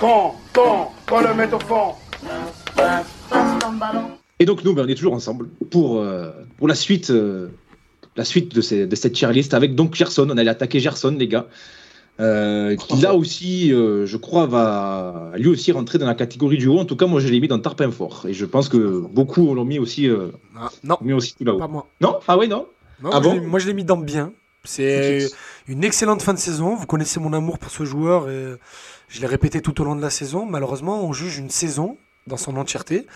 Quand, quand, quand le mettre au fond. Et donc nous, ben, on est toujours ensemble pour, euh, pour la suite, euh, la suite de, ces- de cette tier list avec donc Gerson. On allait attaquer Gerson, les gars. Euh, qui là aussi, euh, je crois, va lui aussi rentrer dans la catégorie du haut. En tout cas, moi, je l'ai mis dans Tarpin Fort. Et je pense que beaucoup l'ont mis aussi, euh, Ah, non, mis aussi tout là-haut. pas moi. Non? Ah oui, non? Non, Ah moi, je bon? l'ai- moi, je l'ai mis dans bien. C'est une excellente fin de saison. Vous connaissez mon amour pour ce joueur et je l'ai répété tout au long de la saison. Malheureusement, on juge une saison dans son entièreté.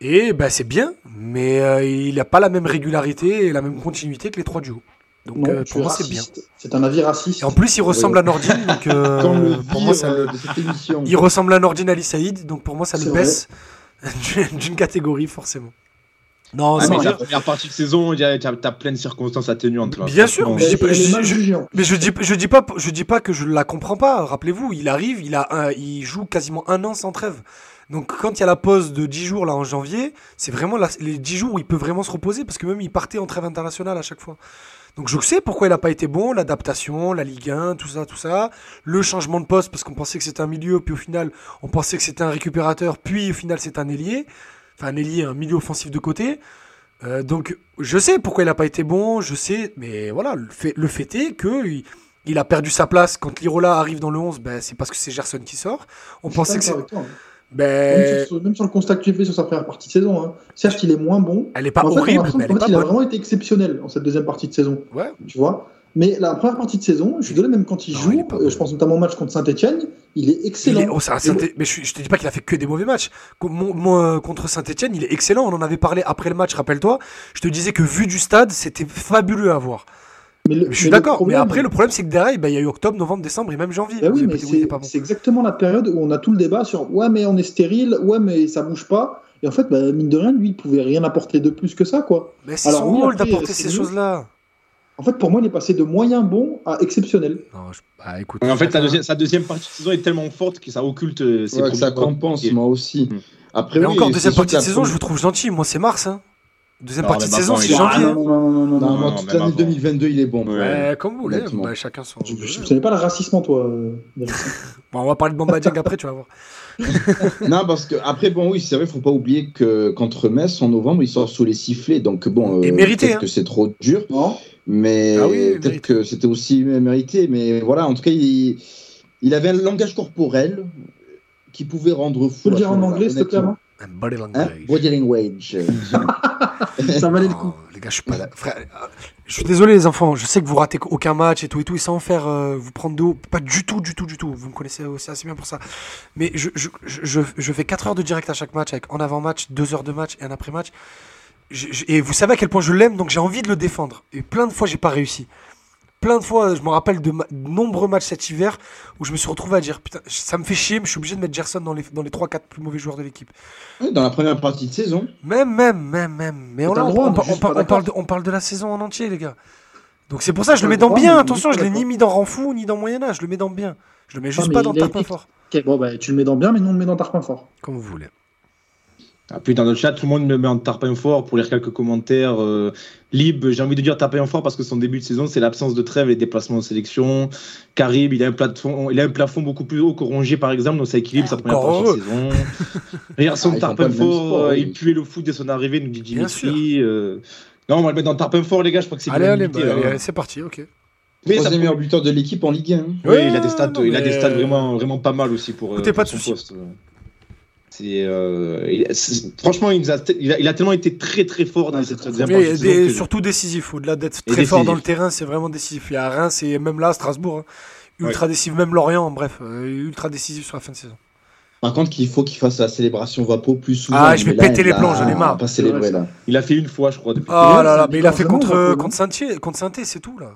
Et bah, c'est bien, mais euh, il n'a pas la même régularité et la même continuité que les trois du haut. Donc Non, euh, pour moi, c'est bien. C'est un avis raciste. Et en plus, il ressemble à Nordine. donc, euh, pour moi, ça. Il ressemble à Nordine Ali Saïd, donc pour moi, ça le baisse d'une catégorie, forcément. Non, Ah, c'est mais vrai. la première partie de saison, il y a- t'as as plein de circonstances atténuantes. Là. Bien sûr, mais je dis pas- je- Mais je dis, je dis pas, je dis pas que je la comprends pas. Rappelez-vous, il arrive, il a, un- il joue quasiment un an sans trêve. Donc quand il y a la pause de 10 jours là en janvier, c'est vraiment la- les 10 jours où il peut vraiment se reposer parce que même il partait en trêve internationale à chaque fois. Donc je sais pourquoi il a pas été bon, l'adaptation, la Ligue 1, tout ça, tout ça, le changement de poste parce qu'on pensait que c'était un milieu, puis au final on pensait que c'était un récupérateur, puis au final c'est un ailier, enfin un ailier, un milieu offensif de côté. Euh, donc je sais pourquoi il a pas été bon, je sais, mais voilà, le fait, le fait est que il, il a perdu sa place quand Lirola arrive dans le 11, ben, c'est parce que c'est Gerson qui sort. On Je pensait que c'est... hein. Ben, Même, sur, même sur le constat que tu fais sur sa première partie de saison, hein. certes il est moins bon, elle est pas mais en fait, horrible, mais elle est pas il a vraiment été exceptionnel en cette deuxième partie de saison, Ouais. tu vois? Mais la première partie de saison, je suis désolé, même quand il Non, joue, il euh, bon. je pense notamment au match contre Saint-Etienne, il est Il excellent. est- oh, Saint- Mais je, je te dis pas qu'il a fait que des mauvais matchs. Mon- moi, contre Saint-Etienne, il est excellent. On en avait parlé après le match, rappelle-toi. Je te disais que vu du stade, c'était fabuleux à voir. Mais le- Je suis d'accord. Mais après, le problème, c'est que derrière, ben, il y a eu octobre, novembre, décembre et même janvier. Oui, mais était c'est bon. exactement la période où on a tout le débat sur ouais, mais on est stérile, ouais, mais ça bouge pas. Et en fait, bah, mine de rien, lui, il pouvait rien apporter de plus que ça, quoi. Mais c'est son rôle d'apporter ces choses-là. En fait, pour moi, il est passé de moyen bon à exceptionnel. Non, je- bah, écoute. En fait, sa deuxième, sa deuxième partie de saison est tellement forte que ça occulte euh, ses Ouais, que ça compense, moi aussi. Mm. Après, Mais oui, encore, deuxième partie de saison, je vous trouve gentil. Moi, c'est mars. Hein. Deuxième Non, partie de saison, c'est janvier. Non, non, non, non, non, Non, non. moi, non, toute l'année avant. 2022, il est bon. Comme vous voulez, bah, chacun son. Je je connais pas le raciste, toi. euh, on va parler de Bamba Dieng après, tu vas voir. Non, parce que après, bon, oui, c'est vrai, faut pas oublier que contre Metz, en novembre, il sort sous les sifflets. Donc, bon, Et mérité, peut-être hein. que c'est trop dur, Non mais Ah oui, peut-être mérité. que c'était aussi mérité. Mais voilà, en tout cas, il, il avait un langage corporel qui pouvait rendre fou. Tu peux le dire en anglais, s'il te plaît, Un body Hein? language. Body language. Ça valait le coup. les gars, je suis désolé, les enfants. Je sais que vous ratez aucun match et tout et tout, et sans faire euh, vous prendre de haut. Pas du tout, du tout, du tout. Vous me connaissez aussi assez bien pour ça. Mais je, je, je, je- fais 4 heures de direct à chaque match, avec en avant-match, 2 heures de match et un après-match. Et vous savez à quel point je l'aime, donc j'ai envie de le défendre. Et plein de fois, j'ai pas réussi. Plein de fois, je me rappelle de, ma- de nombreux matchs cet hiver où je me suis retrouvé à dire Putain, ça me fait chier, mais je suis obligé de mettre Gerson dans les, dans les 3-4 plus mauvais joueurs de l'équipe. Oui, Dans la première partie de saison. Même, même, même, même. Mais on, là, droit, on par- juste par- parle de, on parle de la saison en entier, les gars. Donc c'est pour ça que je le mets dans droit, bien. Attention, juste je l'ai ni mis dans rang fou, ni dans moyen âge. Je le mets dans bien. Je le mets juste mais pas dans Tarpin fort. Ok, bon, bah, tu le mets dans bien, mais nous, on le met dans Tarpin fort. Comme vous voulez. Ah, puis dans le chat, tout le monde me met en tarpin fort pour lire quelques commentaires. Euh, Lib, j'ai envie de dire tarpin fort parce que son début de saison, c'est l'absence de trêve et les déplacements en sélection. Carib, il a un plafond, il a un plafond beaucoup plus haut que Rongier, par exemple, donc ça équilibre sa première partie de saison. Regarde Ah, ils font tarpin le fort, sport, euh, oui. il puait le foot dès son arrivée, nous dit Dimitri. euh, Non, on va le mettre dans tarpin fort, les gars, je crois que c'est Allez, allez, bah, allez, allez, c'est parti, ok. Mais Troisième peut- meilleur buteur de l'équipe en Ligue 1. Oui, Ouais, il a des stats, non, il a des stats vraiment, vraiment pas mal aussi pour, Écoutez, pas pour de son soucis. poste. C'est, euh, franchement, il, nous a, il, a, il a tellement été très très fort dans cette deuxième partie des- que- surtout décisif. Au-delà d'être très fort dans le terrain, c'est vraiment décisif. Il y a Reims et même là, Strasbourg. hein. Ultra décisif, même Lorient, bref, euh, ultra décisif sur la fin de saison. Par contre, qu'il faut qu'il fasse la célébration Vapo plus souvent. Ah, je vais là, péter les plombs, j'en ai marre. Pas célébré là. Il a fait une fois, je crois. Depuis Oh là là, mais il a fait contre, contre contre Saint-Étienne, c'est tout là.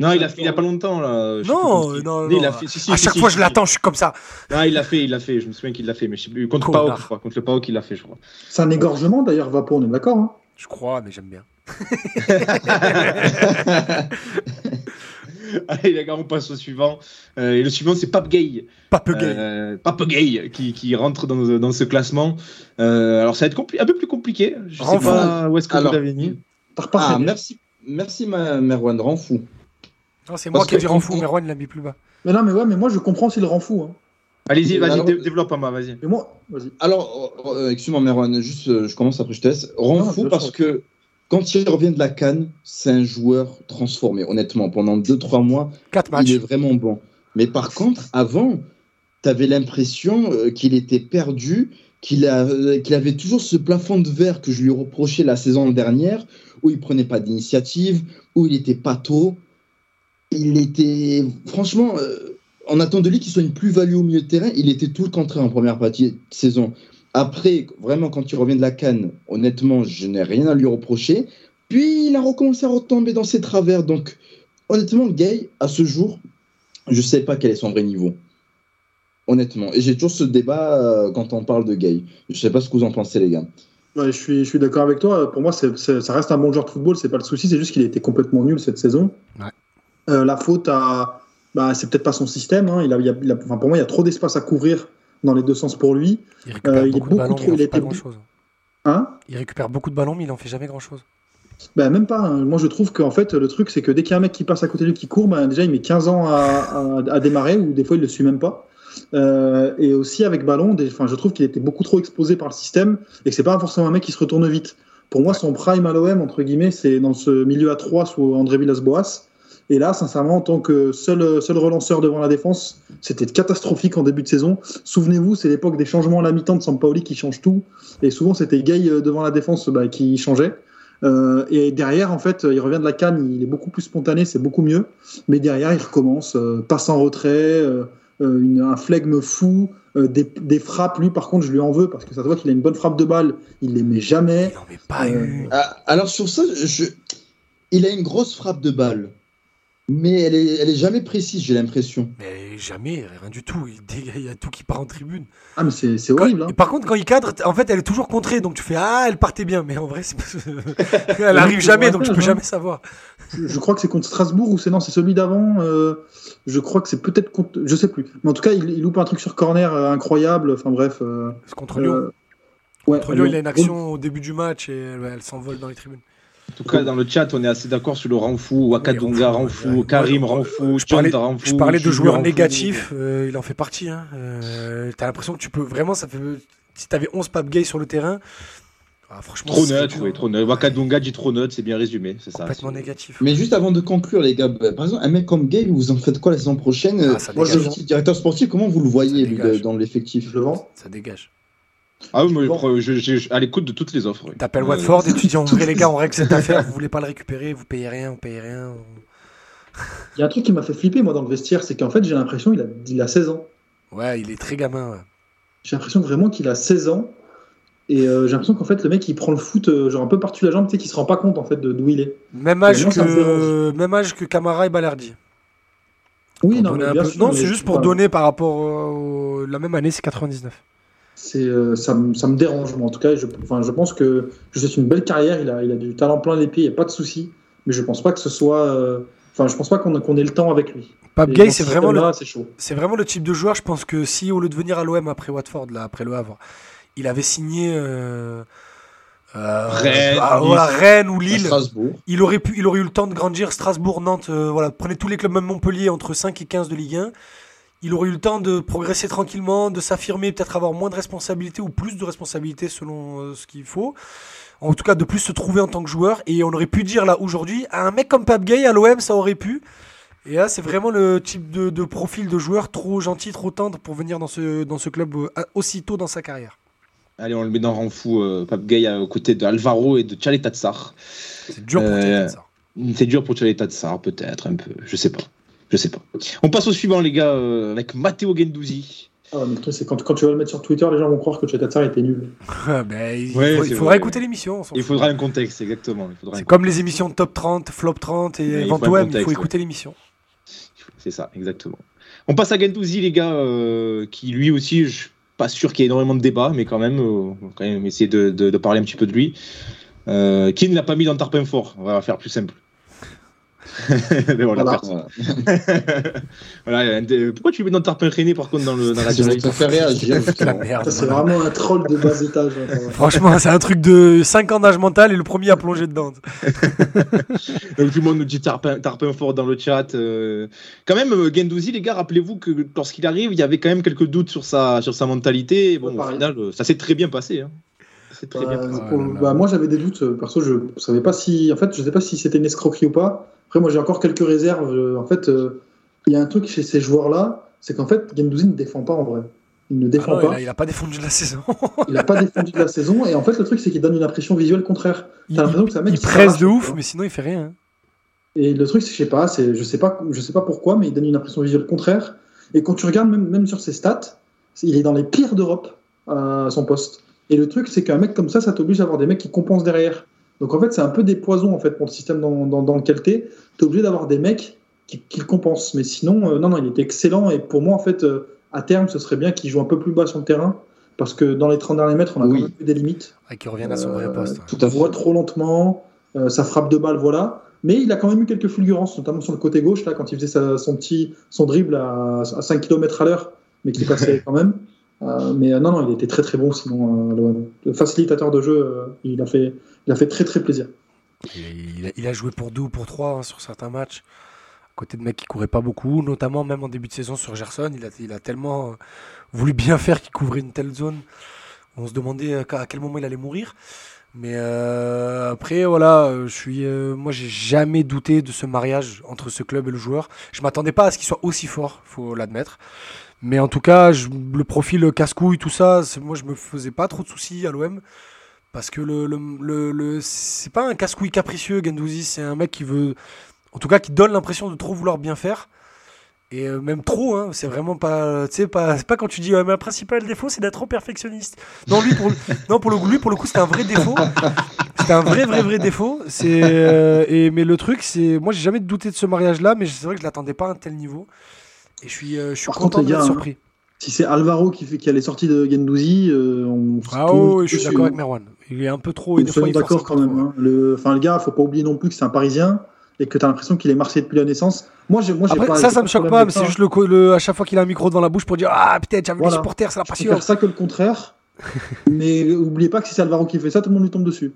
Non, il a fait il y a pas longtemps là. je Non, non, Il non. a fait, si, si, à si, chaque si, fois, si, je l'attends, je suis comme ça. Non, il l'a fait, il l'a fait. Je me souviens qu'il l'a fait, mais je sais plus. Contre. Paok, je crois. Contre le Paok, il l'a fait, je crois. C'est un égorgement, d'ailleurs, Vapo, on est d'accord. Hein Je crois, mais j'aime bien. Allez, les gars, on passe au suivant. Euh, et le suivant, c'est Pape Gay. Pas peu gay. Euh, Pape Gay qui, qui rentre dans, dans ce classement. Euh, alors, ça va être un peu plus compliqué. Je sais pas où est-ce que Alors, vous l'avez mis. Ah, merci, merci ma Merwan, rend fou. Non, c'est moi qui ai que dit rend fou, Merwan l'a mis plus bas. Mais non, mais ouais, mais moi, je comprends s'il rend fou. Hein. Allez-y, vas-y, Alors- développe, Ama, vas-y. Moi, vas-y. Alors, euh, euh, excuse-moi, Merwan, juste, euh, je commence après, je te laisse. Rend Non, fou parce que quand il revient de la Cannes, c'est un joueur transformé, honnêtement. Pendant 2-3 mois, 4 il matchs. est vraiment bon. Mais par contre, avant, tu avais l'impression euh, qu'il était perdu, qu'il a- euh, qu'il avait toujours ce plafond de verre que je lui reprochais la saison dernière, où il prenait pas d'initiative, où il était pas tôt. Il était, franchement, euh, on attend de lui qu'il soit une plus-value au milieu de terrain. Il était tout le contraire en première partie de saison. Après, vraiment, quand il revient de la canne, honnêtement, je n'ai rien à lui reprocher. Puis il a recommencé à retomber dans ses travers. Donc, honnêtement, Gay, à ce jour, je sais pas quel est son vrai niveau. Honnêtement. Et j'ai toujours ce débat euh, quand on parle de Gay. Je sais pas ce que vous en pensez, les gars. Ouais, je suis, je suis d'accord avec toi. Pour moi, ça reste un bon joueur de football, c'est pas le souci, c'est juste qu'il a été complètement nul cette saison. Ouais. Euh, la faute à. Bah, c'est peut-être pas son système. hein. Il a, il a- il a- enfin, pour moi, il y a trop d'espace à couvrir dans les deux sens pour lui. Il récupère Euh, il est beaucoup de beaucoup ballons, trop- mais il était- grand chose. Hein? Il récupère beaucoup de ballons, mais il en fait jamais grand chose. Bah, même pas. hein. Moi, je trouve qu'en fait, le truc, c'est que dès qu'il y a un mec qui passe à côté de lui qui court, bah, déjà, il met 15 ans à, à- à démarrer, ou des fois, il le suit même pas. Euh, et aussi, avec ballon, des, je trouve qu'il était beaucoup trop exposé par le système et que c'est pas forcément un mec qui se retourne vite. Pour moi, son prime à l'OM, entre guillemets, c'est dans ce milieu à 3 sous André Villas-Boas. Et là, sincèrement, en tant que seul, seul relanceur devant la défense, c'était catastrophique en début de saison. Souvenez-vous, c'est l'époque des changements à la mi-temps de Sampaoli qui change tout. Et souvent, c'était Gay euh, devant la défense bah, qui changeait. Euh, et derrière, en fait, il revient de la canne, il est beaucoup plus spontané, c'est beaucoup mieux. Mais derrière, il recommence, euh, passe en retrait, euh, une- un flegme fou, euh, des, des frappes. Lui, par contre, je lui en veux parce que ça se voit qu'il a une bonne frappe de balle, il les met jamais. Il n'en met pas Euh, eu. Ah, alors, sur ça, je... il a une grosse frappe de balle. Mais elle est, elle est jamais précise, j'ai l'impression. Mais jamais, rien du tout. Il, y a tout qui part en tribune. Ah, mais c'est c'est Quand- horrible. Hein. par contre, quand il cadre, en fait, elle est toujours contrée. Donc tu fais Ah, elle partait bien. Mais en vrai, c'est pas- elle arrive jamais, donc tu peux jamais savoir. Je, je crois que c'est contre Strasbourg ou c'est non, c'est celui d'avant. euh, je crois que c'est peut-être contre. Je sais plus. Mais en tout cas, il, il loupe un truc sur corner euh, incroyable. Enfin bref. euh, C'est contre Lyon. ouais, contre Lyon, il a une action au début du match et elle, elle s'envole dans les tribunes. En tout cas, dans le chat, on est assez d'accord sur le Renfou, Wakadunga, Oui, Renfou, Renfou, ouais. Karim, Ouais, Renfou, je parlais-. Je parlais de joueurs négatifs, euh, il en fait partie. Hein. Euh, T'as l'impression que tu peux vraiment, ça fait. Si t'avais 11 Pape Gay sur le terrain, ah, franchement, Trop c'est neutre, oui, trop neutre. Wakadunga dit trop neutre, c'est bien résumé, c'est ça. Complètement négatif. Mais juste avant de conclure, les gars, bah, par exemple, un mec comme Gay, vous en faites quoi la saison prochaine? Ah, Moi, je suis directeur sportif, comment vous le voyez, lui, dans l'effectif? Je le vends. Ça dégage. Ah oui, moi, Bon. je, je- je- à l'écoute de toutes les offres. oui. T'appelles Euh, Watford et tu dis en vrai, les gars, on règle cette affaire, vous voulez pas le récupérer, vous payez rien, on paye rien. Il y a un truc qui m'a fait flipper moi dans le vestiaire, c'est qu'en fait j'ai l'impression qu'il a, il a 16 ans. Ouais, il est très gamin. ouais. J'ai l'impression vraiment qu'il a 16 ans. Et euh, j'ai l'impression qu'en fait le mec il prend le foot euh, genre un peu par-dessus la jambe, tu sais, qu'il se rend pas compte en fait de d'où il est. Même âge, que... Même âge que Camara et Balerdi. Oui, Pour non, mais bien peu- sûr, non mais c'est juste pour donner par rapport au... La même année, c'est 99. C'est, euh, ça, me- ça me dérange, moi en tout cas. Je, enfin, je pense que je sais une belle carrière, il a, il a du talent plein les pieds, il n'y a pas de souci. Mais je pense pas que ce soit. euh, Enfin, je pense pas qu'on qu'on ait le temps avec lui. Pape Gay, c'est ce vraiment le c'est chaud. C'est vraiment le type de joueur, je pense que si au lieu de venir à l'OM après Watford, là, après le Havre, il avait signé euh, euh, Rennes, ah, voilà, Rennes ou à Lille, Strasbourg il aurait, pu, il aurait eu le temps de grandir. Strasbourg, Nantes, euh, voilà, prenez tous les clubs, même Montpellier, entre 5 et 15 de Ligue 1. Il aurait eu le temps de progresser tranquillement, de s'affirmer, peut-être avoir moins de responsabilités ou plus de responsabilités selon euh, ce qu'il faut. En tout cas, de plus se trouver en tant que joueur. Et on aurait pu dire là aujourd'hui, à un mec comme Pape Gay à l'OM, ça aurait pu. Et là, c'est vraiment le type de, de profil de joueur trop gentil, trop tendre pour venir dans ce, dans ce club euh, aussitôt dans sa carrière. Allez, on le met dans Renfou, euh, Pape Gay, euh, aux côtés de Alvaro et de Tchaleta Tsar. C'est dur pour Euh, Tchaleta, ça. C'est dur pour Tchaleta Tsar, peut-être, un peu. Je sais pas. Je sais pas. On passe au suivant, les gars, euh, avec Matteo Gendouzi. Ah, mais le truc, c'est quand, quand tu vas le mettre sur Twitter, les gens vont croire que Chetatsar était nul. Ben, il, Ouais, faut- il faudra vrai. écouter l'émission. Il faudra un contexte, exactement. Il C'est comme les émissions de top 30, flop 30 Ouais, et il Vente il contexte, faut ouais. écouter l'émission. C'est ça, exactement. On passe à Gendouzi, les gars, euh, qui lui aussi, je suis pas sûr qu'il y ait énormément de débats, mais quand même, euh, on va quand même essayer de, de- de parler un petit peu de lui. Euh, qui ne l'a pas mis dans Tarpin fort On va faire plus simple. Mais voilà, Voilà. personne. Voilà, un des- Pourquoi tu mets dans Tarpin René par contre dans, le, dans la Je direct te fais réagir. C'est vraiment un troll de bas étage. hein. Franchement, c'est un truc de 5 ans d'âge mental et le premier à plonger dedans. Donc tout le monde nous dit Tarpin, Tarpin fort dans le chat. euh. Quand même, euh, Gendouzi, les gars, rappelez-vous que lorsqu'il arrive, il y avait quand même quelques doutes sur sa, sur sa mentalité. Et Bon, Ouais, au final, euh, ça s'est très bien passé. Hein. Ça bien pour- bah, moi j'avais des doutes euh, perso je savais pas si en fait je sais pas si c'était une escroquerie ou pas. Après moi j'ai encore quelques réserves Euh, en fait euh, il y a un truc chez ces joueurs là c'est qu'en fait Gendouzi ne défend pas en vrai. Il ne Ah défend non, pas. il a pas défendu la saison. il a pas défendu de la saison et en fait le truc c'est qu'il donne une impression visuelle contraire. Il, T'as l'impression que c'est un mec il qui presse de ouf, mais sinon il fait rien. hein. et le truc c'est je sais pas c'est je sais pas je sais pas pourquoi mais il donne une impression visuelle contraire. Et quand tu regardes même même sur ses stats il est dans les pires d'Europe à son poste et le truc c'est qu'un mec comme ça ça t'oblige à avoir des mecs qui compensent derrière donc en fait c'est un peu des poisons en fait pour le système dans, dans, dans lequel t'es t'es obligé d'avoir des mecs qui, qui le compensent mais sinon euh, non non il était excellent et pour moi en fait euh, à terme ce serait bien qu'il joue un peu plus bas sur le terrain parce que dans les 30 derniers mètres on a Oui. quand même eu des limites Et qu'il revienne à son vrai Euh, poste. ouais. Tout à on voit fait. trop lentement, euh, ça frappe de balle, voilà. Mais il a quand même eu quelques fulgurances, notamment sur le côté gauche, là, quand il faisait sa- son petit son dribble à, à 5 km à l'heure, mais qui passait quand même. Euh, mais euh, non, non, il était très très bon sinon. euh, le, facilitateur de jeu, il, a fait, très très plaisir. Il, a, joué pour deux ou pour trois hein, sur certains matchs. À côté de mecs qui couraient pas beaucoup, notamment même en début de saison sur Gerson. Il a, il a tellement voulu bien faire qu'il couvrait une telle zone. On se demandait à quel moment il allait mourir. Mais euh, après, voilà, euh, je suis, euh, moi, j'ai jamais douté de ce mariage entre ce club et le joueur. Je m'attendais pas à ce qu'il soit aussi fort, faut l'admettre. Mais en tout cas, le profil casse-couille, tout ça, moi, je me faisais pas trop de soucis à l'OM. Parce que le, le- c'est pas un casse-couille capricieux, Gendouzi, c'est un mec qui veut, en tout cas, qui donne l'impression de trop vouloir bien faire. Et euh, même trop, hein, c'est vraiment pas, tu sais, pas, c'est pas quand tu dis, ouais, mais un principal défaut, c'est d'être trop perfectionniste. Non, lui, pour, le- non, pour le, lui, pour le coup, c'était un vrai défaut. C'était un vrai, vrai, vrai défaut. C'est, euh, et, mais le truc, c'est, moi, j'ai jamais douté de ce mariage-là, mais c'est vrai que je l'attendais pas à un tel niveau. Et je suis, euh, je suis content d'être hein, surpris. Si c'est Alvaro qui, fait, qui a les sorties de Gendouzi, euh, on Ah je suis d'accord avec Merwan. Il est un peu trop. d'accord quand même. hein. Le, enfin, le gars, faut pas oublier non plus que c'est un Parisien et que tu as l'impression qu'il est marseillais depuis la naissance. Moi, j'ai, moi, Après, pas, ça, ça me choque pas, mais c'est ça. juste le, le- à chaque fois qu'il a un micro devant la bouche pour dire Ah, peut-être, j'avais Voilà. les supporters, c'est la Je préfère passion. ça que le contraire. mais oubliez pas que si c'est Alvaro qui fait ça, tout le monde lui tombe dessus.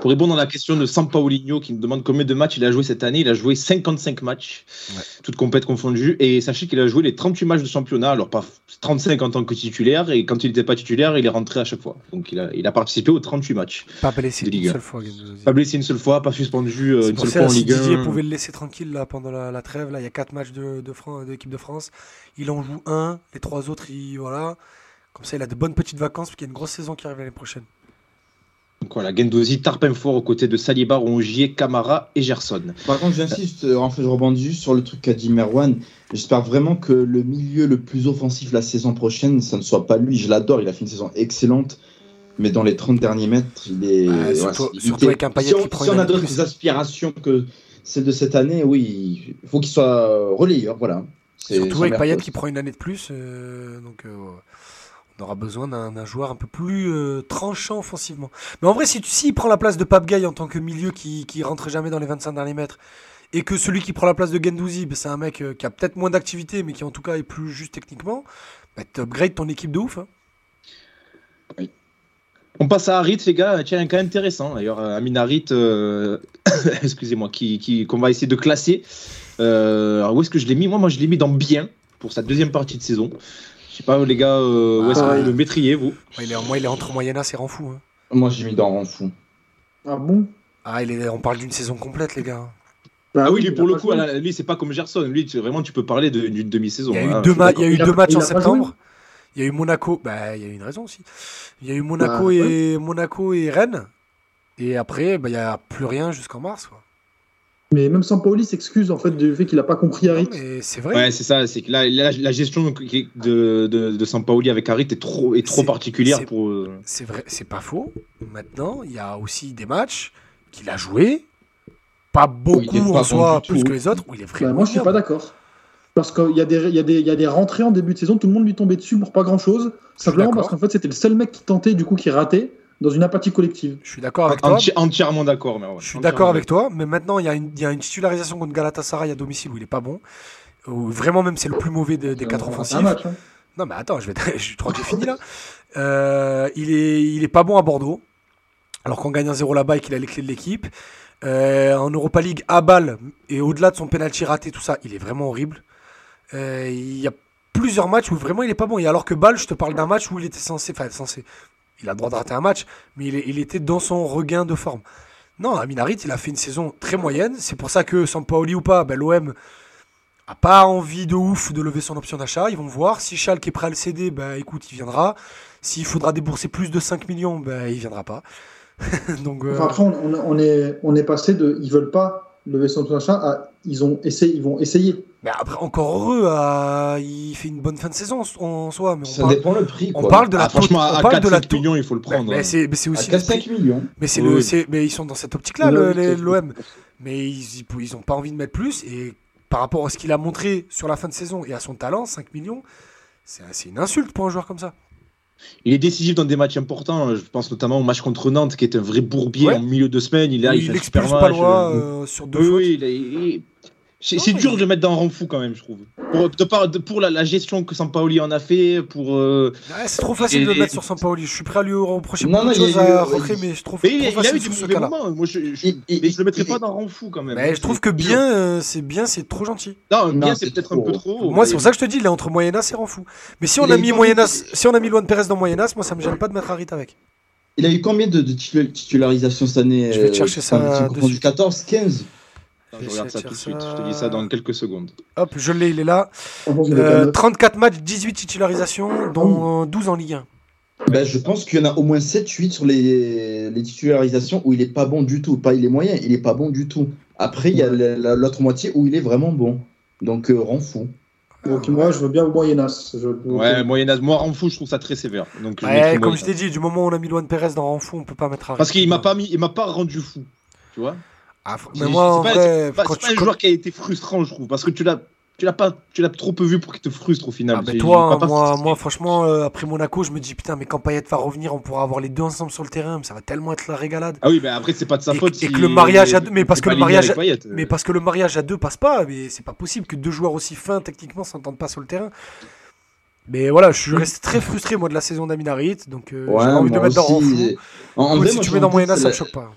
Pour répondre à la question de Sampaolinho qui me demande combien de matchs il a joué cette année, il a joué 55 matchs, Ouais. toutes compètes confondues. Et sachez qu'il a joué les 38 matchs de championnat, alors pas 35 en tant que titulaire, et quand il n'était pas titulaire, il est rentré à chaque fois. Donc il a, il a participé aux 38 matchs. Pas blessé de une seule fois. Pas blessé une seule fois, pas suspendu euh, une seule ça, fois en si Ligue Didier 1. pouvait le laisser tranquille là, pendant la, la trêve, là, il y a 4 matchs de, de, Fran- de l'équipe de France. Il en joue un, les trois autres, il, voilà. Comme ça, il a de bonnes petites vacances, parce qu'il y a une grosse saison qui arrive l'année prochaine. Donc voilà, Gendouzi, Tarpin fort aux côtés de Saliba, Rongier, Camara et Gerson. Par contre, j'insiste, euh, en fait, je rebondis juste sur le truc qu'a dit Merwan. J'espère vraiment que le milieu le plus offensif la saison prochaine, ça ne soit pas lui. Je l'adore, il a fait une saison excellente. Mais dans les 30 derniers mètres, il est. Ouais, ouais, surtout- il surtout est- avec un si on, qui prend si on a d'autres aspirations que celles de cette année, oui, il faut qu'il soit relayeur. Voilà. Surtout avec Payet qui prend une année de plus. euh, donc, euh, on aura besoin d'un joueur un peu plus euh, tranchant offensivement. Mais en vrai, si tu- s'il prend la place de Pape Gay en tant que milieu qui, qui rentre jamais dans les 25 derniers mètres, et que celui qui prend la place de Gendouzi, ben, c'est un mec euh, qui a peut-être moins d'activité, mais qui en tout cas est plus juste techniquement, bah, tu upgrades ton équipe de ouf. hein. On passe à Harit, les gars. Tiens, un cas intéressant. D'ailleurs, euh, Amin Harit, euh, excusez-moi, qu'on va essayer de classer. Euh, alors, où est-ce que je l'ai mis? Moi, moi, je l'ai mis dans bien pour sa deuxième partie de saison. Je sais pas, les gars, euh, où est-ce Ah, que ouais. vous le mettriez, vous Ouais, il est, moi, il est entre Moyena et Renfou. Hein. Moi, j'ai mis dans rang fou. Ah bon? Ah, il est, on parle d'une saison complète, les gars. Bah Ah oui, lui, il pour le pas coup, joué. à la- lui, c'est pas comme Gerson. Lui, tu- vraiment, tu peux parler de- d'une demi-saison. Il y a eu hein, deux, je suis ma- d'accord. il y a eu Il a deux pas- matchs il en a pas septembre. Il y a eu Monaco. Bah, il y a eu une raison aussi. Il y a eu Monaco, Bah, et, Monaco et Rennes. Et après, bah, il n'y a plus rien jusqu'en mars. Quoi. Mais même Sampaoli s'excuse en fait du fait qu'il a pas compris Harit. C'est vrai. Ouais, c'est ça. C'est que là, la, la gestion de, de, de Sampaoli avec Harit est trop, est trop particulière c'est- pour. euh, C'est vrai, c'est pas faux. Maintenant, il y a aussi des matchs qu'il a joué. Pas beaucoup pas en bon soi, du plus tout. que les autres, où il est Bah, vraiment. moi, je suis pas d'accord. Parce qu'il y, a des- il y, a des- il y a des rentrées en début de saison, tout le monde lui tombait dessus pour pas grand chose. Simplement parce qu'en fait, c'était le seul mec qui tentait, du coup, qui ratait. Dans une apathie collective. Je suis d'accord avec toi. Enti- entièrement d'accord. ouais, Je suis d'accord avec toi, mais maintenant il y, a une- il y a une titularisation contre Galatasaray à domicile où il est pas bon. Où vraiment même c'est le plus mauvais des, des quatre offensifs. un match. hein. Non mais attends, je, vais, je crois que j'ai fini là. Euh, il, est, il est pas bon à Bordeaux, alors qu'on gagne un 0 là-bas et qu'il a les clés de l'équipe. Euh, en Europa League, à balle, et au-delà de son penalty raté, tout ça, il est vraiment horrible. Euh, il y a plusieurs matchs où vraiment il est pas bon. Et alors que Ball, je te parle d'un match où il était censé, enfin censé, il a le droit de rater un match, mais il, était dans son regain de forme. Non, Aminarit, il a fait une saison très moyenne. C'est pour ça que, Sampaoli ou pas, ben, l'OM a pas envie de ouf de lever son option d'achat. Ils vont voir. Si Schalke est prêt à le céder, ben, écoute, il viendra. S'il faudra débourser plus de 5 millions, ben, il viendra pas. Donc, euh, après, on, est, on est passé de ils veulent pas lever son achat à ils, ont essayé, ils vont essayer. Mais après, encore heureux, euh, il fait une bonne fin de saison en soi. Mais on Ça parle, dépend le prix. on quoi. parle de la Ah, franchement, on à parle de la 4 millions, il faut le prendre. mais hein. c'est mais c'est À aussi prix. 4-5 millions. Mais, c'est Oui, le, mais ils sont dans cette optique-là, l'OM. Mais ils ils ont pas envie de mettre plus. Et par rapport à ce qu'il a montré sur la fin de saison et à son talent, 5 millions, c'est une insulte pour un joueur comme ça. Il est décisif dans des matchs importants. Je pense notamment au match contre Nantes, qui est un vrai bourbier Ouais. en milieu de semaine. Il, Où il, il fait un expulse super pas match, loi euh, sur deux Oui, oui, il il- c'est dur de le mettre dans un rang fou quand même, je trouve. Pour, de par- de- pour la, la gestion que Sampaoli en a fait, pour. euh, Ouais, c'est trop facile Et- de le et- mettre sur Sampaoli. Je suis prêt à lui reprocher Non, beaucoup non, de choses à rentrer, mais je trouve Mais trop il, il a eu ce mauvais cas-là. moments. Moi, je, je, Il- il- mais je le mettrais pas dans un rang fou quand même. Mais je trouve que C'est- bien, euh, c'est bien, c'est trop gentil. Non, bien, Non, c'est c'est peut-être un peu trop. Moi, c'est pour ça que je te dis, il est entre Moyenas et Renfou. Mais si on a mis Moyenas, si on a mis Luan Perez dans Moyenas, moi, ça me gêne pas de mettre Harit avec. Il a eu combien de, de titu- titularisations cette année Je vais te euh, chercher ça suite. 14, 15 Attends, je regarde ça tout de suite. Je te dis ça dans quelques secondes. Hop, je l'ai, il est là. Franchement, il est Euh, 34 matchs, 18 titularisations, dont euh, 12 en Ligue 1. ben, Je pense qu'il y en a au moins 7-8 sur les, les titularisations où il est pas bon du tout. Pas il est moyen, il est pas bon du tout. Après, il y a la- la- l'autre moitié où il est vraiment bon. Donc, euh, rend fou. Donc moi, je veux bien Moyenas. Je... Ouais, Moyen-Âge. Moi, rang fou, je trouve ça très sévère. Donc, je Ouais, comme je t'ai dit, du moment où on a mis Luan Perez dans Renfou, on peut pas mettre Harit. Parce qu'il m'a pas mis, il m'a pas rendu fou. Tu vois? Ah, mais moi, en c'est pas- vrai, c'est pas, quand c'est pas tu un joueur qui a été frustrant, je trouve, parce que tu l'as, tu l'as pas, tu l'as trop peu vu pour qu'il te frustre au final. Ah, mais toi, hein, pas moi, moi, franchement, euh, après Monaco, je me dis putain, mais quand Payet va revenir, on pourra avoir les deux ensemble sur le terrain, mais ça va tellement être la régalade. Ah oui, mais après c'est pas de sa Et- faute. et si- que le mariage à deux- mais parce que le mariage avec Payet. Mais parce que le mariage à deux passe pas, mais c'est pas possible que deux joueurs aussi fins techniquement s'entendent pas sur le terrain. Mais voilà, je suis resté très frustré moi de la saison d'Aminarit, donc euh, j'ai envie de le mettre dans Renfou. En, en Écoute, vrai, si moi, tu mets dans en tête Moyena, ça me choque pas.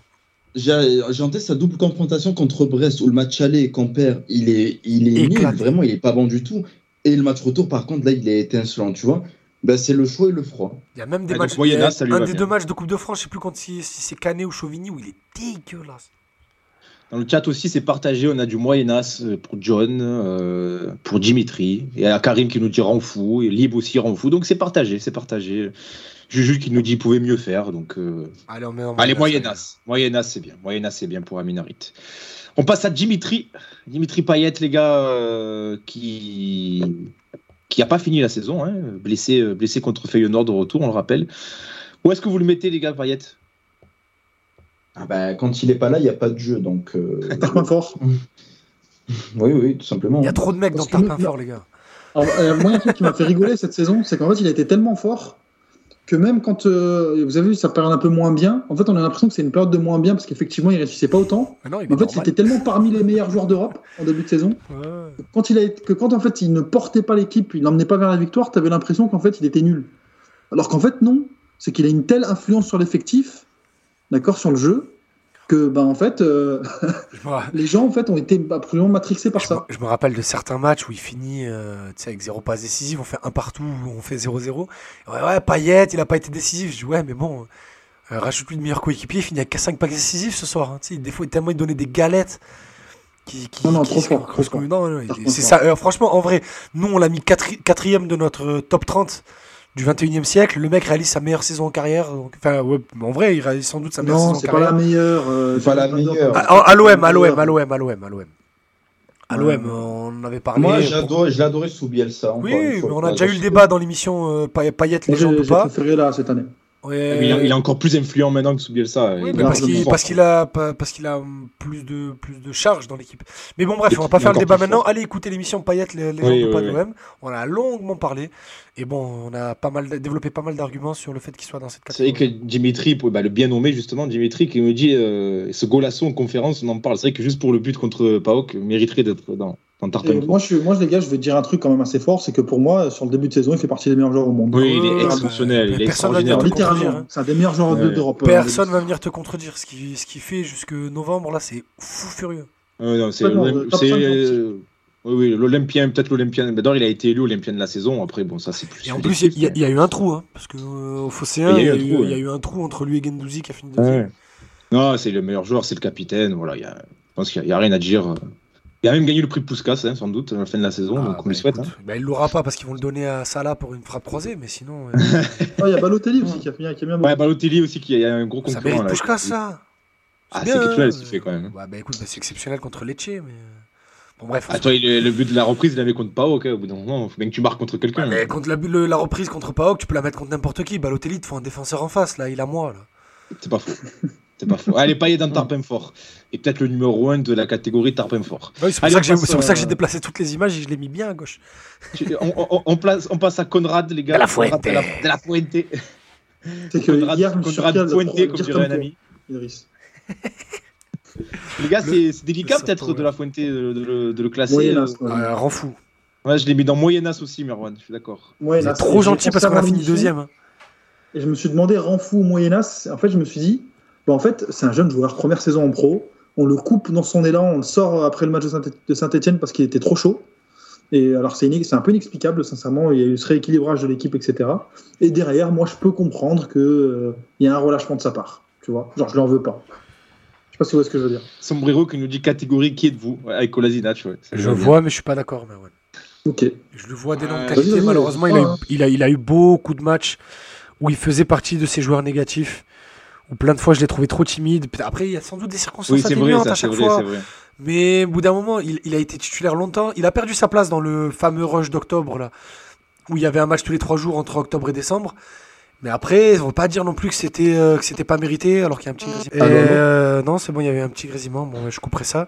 J'ai en tête sa double confrontation contre Brest où le match aller et qu'on perd, il est, il est nul, vraiment, il est pas bon du tout. Et le match retour, par contre, là, il est étincelant, tu vois. Ben, c'est le chaud et le froid. Il y a même des Ah, matchs. Moyena, il y a un des bien. deux matchs de Coupe de France, je sais plus quand si, si c'est Canet ou Chauvigny où il est dégueulasse. Dans le chat aussi, c'est partagé. On a du Moyenas euh, pour John, euh, pour Dimitri, et à Karim qui nous dit rend fou, et Lib aussi rend fou. Donc c'est partagé, c'est partagé. Juju qui nous dit pouvait mieux faire. Donc euh, Allez, on met en allez Moyena, Moyenas, Moyenas c'est bien, Moyenas c'est bien pour Aminarit. On passe à Dimitri, Dimitri Payet les gars, euh, qui qui a pas fini la saison, hein, blessé euh, blessé contre Feyenoord de retour, on le rappelle. Où est-ce que vous le mettez les gars Payet? Ah ben, quand il est pas là, il n'y a pas de jeu, donc. euh, Tarpin fort. oui, oui, tout simplement. Il y a trop de mecs dans Parce Tarpin fort, les gars. Alors, euh, moi, un truc qui m'a fait rigoler cette saison, c'est qu'en fait, il a été tellement fort que même quand euh, vous avez vu sa période un peu moins bien, en fait, on a l'impression que c'est une période de moins bien parce qu'effectivement, il réussissait pas autant. Mais non, il Mais est en fait, il était tellement parmi les meilleurs joueurs d'Europe en début de saison Ouais. quand il a été- que quand en fait il ne portait pas l'équipe, il l'emmenait pas vers la victoire, tu avais l'impression qu'en fait il était nul. Alors qu'en fait non, c'est qu'il a une telle influence sur l'effectif, d'accord, sur le jeu, que ben en fait euh, les gens en fait ont été absolument matrixés par Je ça. je me rappelle de certains matchs où il finit euh, avec zéro passe décisive, on fait un partout, on fait 0-0. Ouais, ouais, Payet, il a pas été décisif. Je dis, ouais, mais bon, euh, rajoute lui de meilleur coéquipier, il finit avec 5 passes décisifs ce soir. hein. Des fois, il tellement il donnait des galettes. Qui, qui, Non, non, qui- trop fort, trop qui- fort. non, non, Par c'est ça. Euh, franchement, en vrai, nous, on l'a mis quatri- quatrième de notre euh, top 30 du 21e siècle. Le mec réalise sa meilleure saison en carrière. Enfin, ouais, en vrai, il réalise sans doute sa meilleure Non, saison en c'est pas carrière. la meilleure. euh, Pas la meilleure. À, à l'OM, à l'OM, à l'OM, à l'OM, à l'OM. À Ouais. l'OM, on en avait parlé. Moi, j'ai adoré, je adoré sous Bielsa. Oui, mais on a Pas déjà eu le débat dans l'émission euh, Pay- Payet, Moi, légende j'ai ou j'ai pas. préféré là cette année. Ouais. Il, est- il est encore plus influent maintenant que sous Bielsa. Oui, mais parce qu'il fort. parce qu'il a pas- parce qu'il a plus de plus de charge dans l'équipe. Mais bon bref, on va pas faire le débat maintenant. fort. Allez écouter l'émission Payette les, les Oui, gens de pas oui, de oui. l'OM. On a longuement parlé et bon, on a pas mal développé pas mal d'arguments sur le fait qu'il soit dans cette C'est vrai catégorie. que Dimitri, bah, le bien nommé justement, Dimitri, qui me dit euh, ce golasso en conférence, on en parle. C'est vrai que juste pour le but contre Paok, mériterait d'être dans, dans Et Tarpin. moi, je suis, moi, les gars, je vais dire un truc quand même assez fort, c'est que pour moi, sur le début de saison, il fait partie des meilleurs joueurs au monde. Oui, il est bah, exceptionnel, il est personne va extraordinaire. venir te contredire, littéralement, hein. c'est un des meilleurs joueurs Ouais. d'Europe. Personne euh, va venir te contredire. Ce qui ce qu'il fait jusque novembre là, c'est fou furieux. Euh, non, c'est Complètement, l'Olymp- euh, top c'est, 5, euh, oui, oui, l'Olympien, peut-être l'Olympien. Mais d'abord, il a été élu Olympien de la saison. Après, bon, ça, c'est plus. Et en plus, il y, a- il y a eu un trou, hein, parce que euh, au Fosséen, il y, a eu- trou, il y a ouais. eu un trou entre lui et Gendouzi qui a fini deuxième. Ouais. Non, c'est le meilleur joueur, c'est le capitaine. Voilà, il y a, je pense qu'il n'y a, rien à dire. Il a même gagné le prix Puskas, hein, sans doute, à la fin de la saison. Ah, donc, on bah, lui souhaite. écoute, hein. bah, il l'aura pas parce qu'ils vont le donner à Salah pour une frappe croisée, mais sinon. euh, Ah, il y a Balotelli aussi qui a, qui a bien Ouais, Balotelli aussi, qui a un gros ça concurrent. mérite là. Puskás, ça. Ah, c'est exceptionnel hein, ce qu'il fait quand même. Ouais, bah écoute, bah, c'est exceptionnel contre Lecce, mais. euh, Bon, bref. Ah, toi, il est- le but de la reprise, il l'avait contre Pau, ok, au bout d'un moment, il faut bien que tu marques contre quelqu'un. Ouais, mais contre la, le- la reprise contre Paok, tu peux la mettre contre n'importe qui. Balotelli, il te faut un défenseur en face, là, il a moi. Là. C'est pas faux. C'est pas faux. Allez, Payet dans Tarpin fort. Et peut-être le numéro 1 de la catégorie Tarpin fort. Ouais, c'est pour, ça que j'ai- passe, c'est pour ça que j'ai déplacé toutes les images et je l'ai mis bien à gauche. Tu- On, on- on place, on passe à Conrad, les gars. De la Conrad Fuente. De la, de la Fuente. C'est que Conrad, hier, Conrad Fuente, comme dirait un ami. Idriss. Les gars, c'est c'est délicat peut-être de la Fuente de, de le- de le classer. Moyennas, euh. ouais. Euh, rend fou. Ouais, je l'ai mis dans Moyennas aussi, Merwan, je suis d'accord. Ouais, C'est trop gentil parce qu'on a fini deuxième. hein. Et je me suis demandé, Renfou ou Moyennas En fait, je me suis dit, bon, en fait, c'est un jeune joueur, première saison en pro. On le coupe dans son élan, on le sort après le match de Saint- de Saint-Etienne parce qu'il était trop chaud. Et alors, c'est un peu inexplicable, sincèrement. Il y a eu ce rééquilibrage de l'équipe, etc. Et derrière, moi, je peux comprendre qu'il y a un relâchement de sa part. Tu vois, genre, je l'en veux pas. Je sais pas si vous voyez ce que je veux dire. Sombrero qui nous dit catégorie qui êtes-vous? Ouais, Avec Kolasinac, ouais. Je vois, mais je suis pas d'accord. Merwan. Ok. Je le vois Ouais. qualités. Vas-y, vas-y, Malheureusement, il a, eu, il, a, il a eu beaucoup de matchs où il faisait partie de ces joueurs négatifs. Où plein de fois, je l'ai trouvé trop timide. Après, il y a sans doute des circonstances Oui, vrai, ça, à chaque vrai, fois. Mais au bout d'un moment, il, il a été titulaire longtemps. Il a perdu sa place dans le fameux rush d'octobre, là, où il y avait un match tous les trois jours entre octobre et décembre. Mais après, on va pas dire non plus que c'était euh, que c'était pas mérité, alors qu'il y a un petit grésillement. Ah, non, non. Euh, non, c'est bon, il y avait un petit grésillement. Bon, je couperai ça.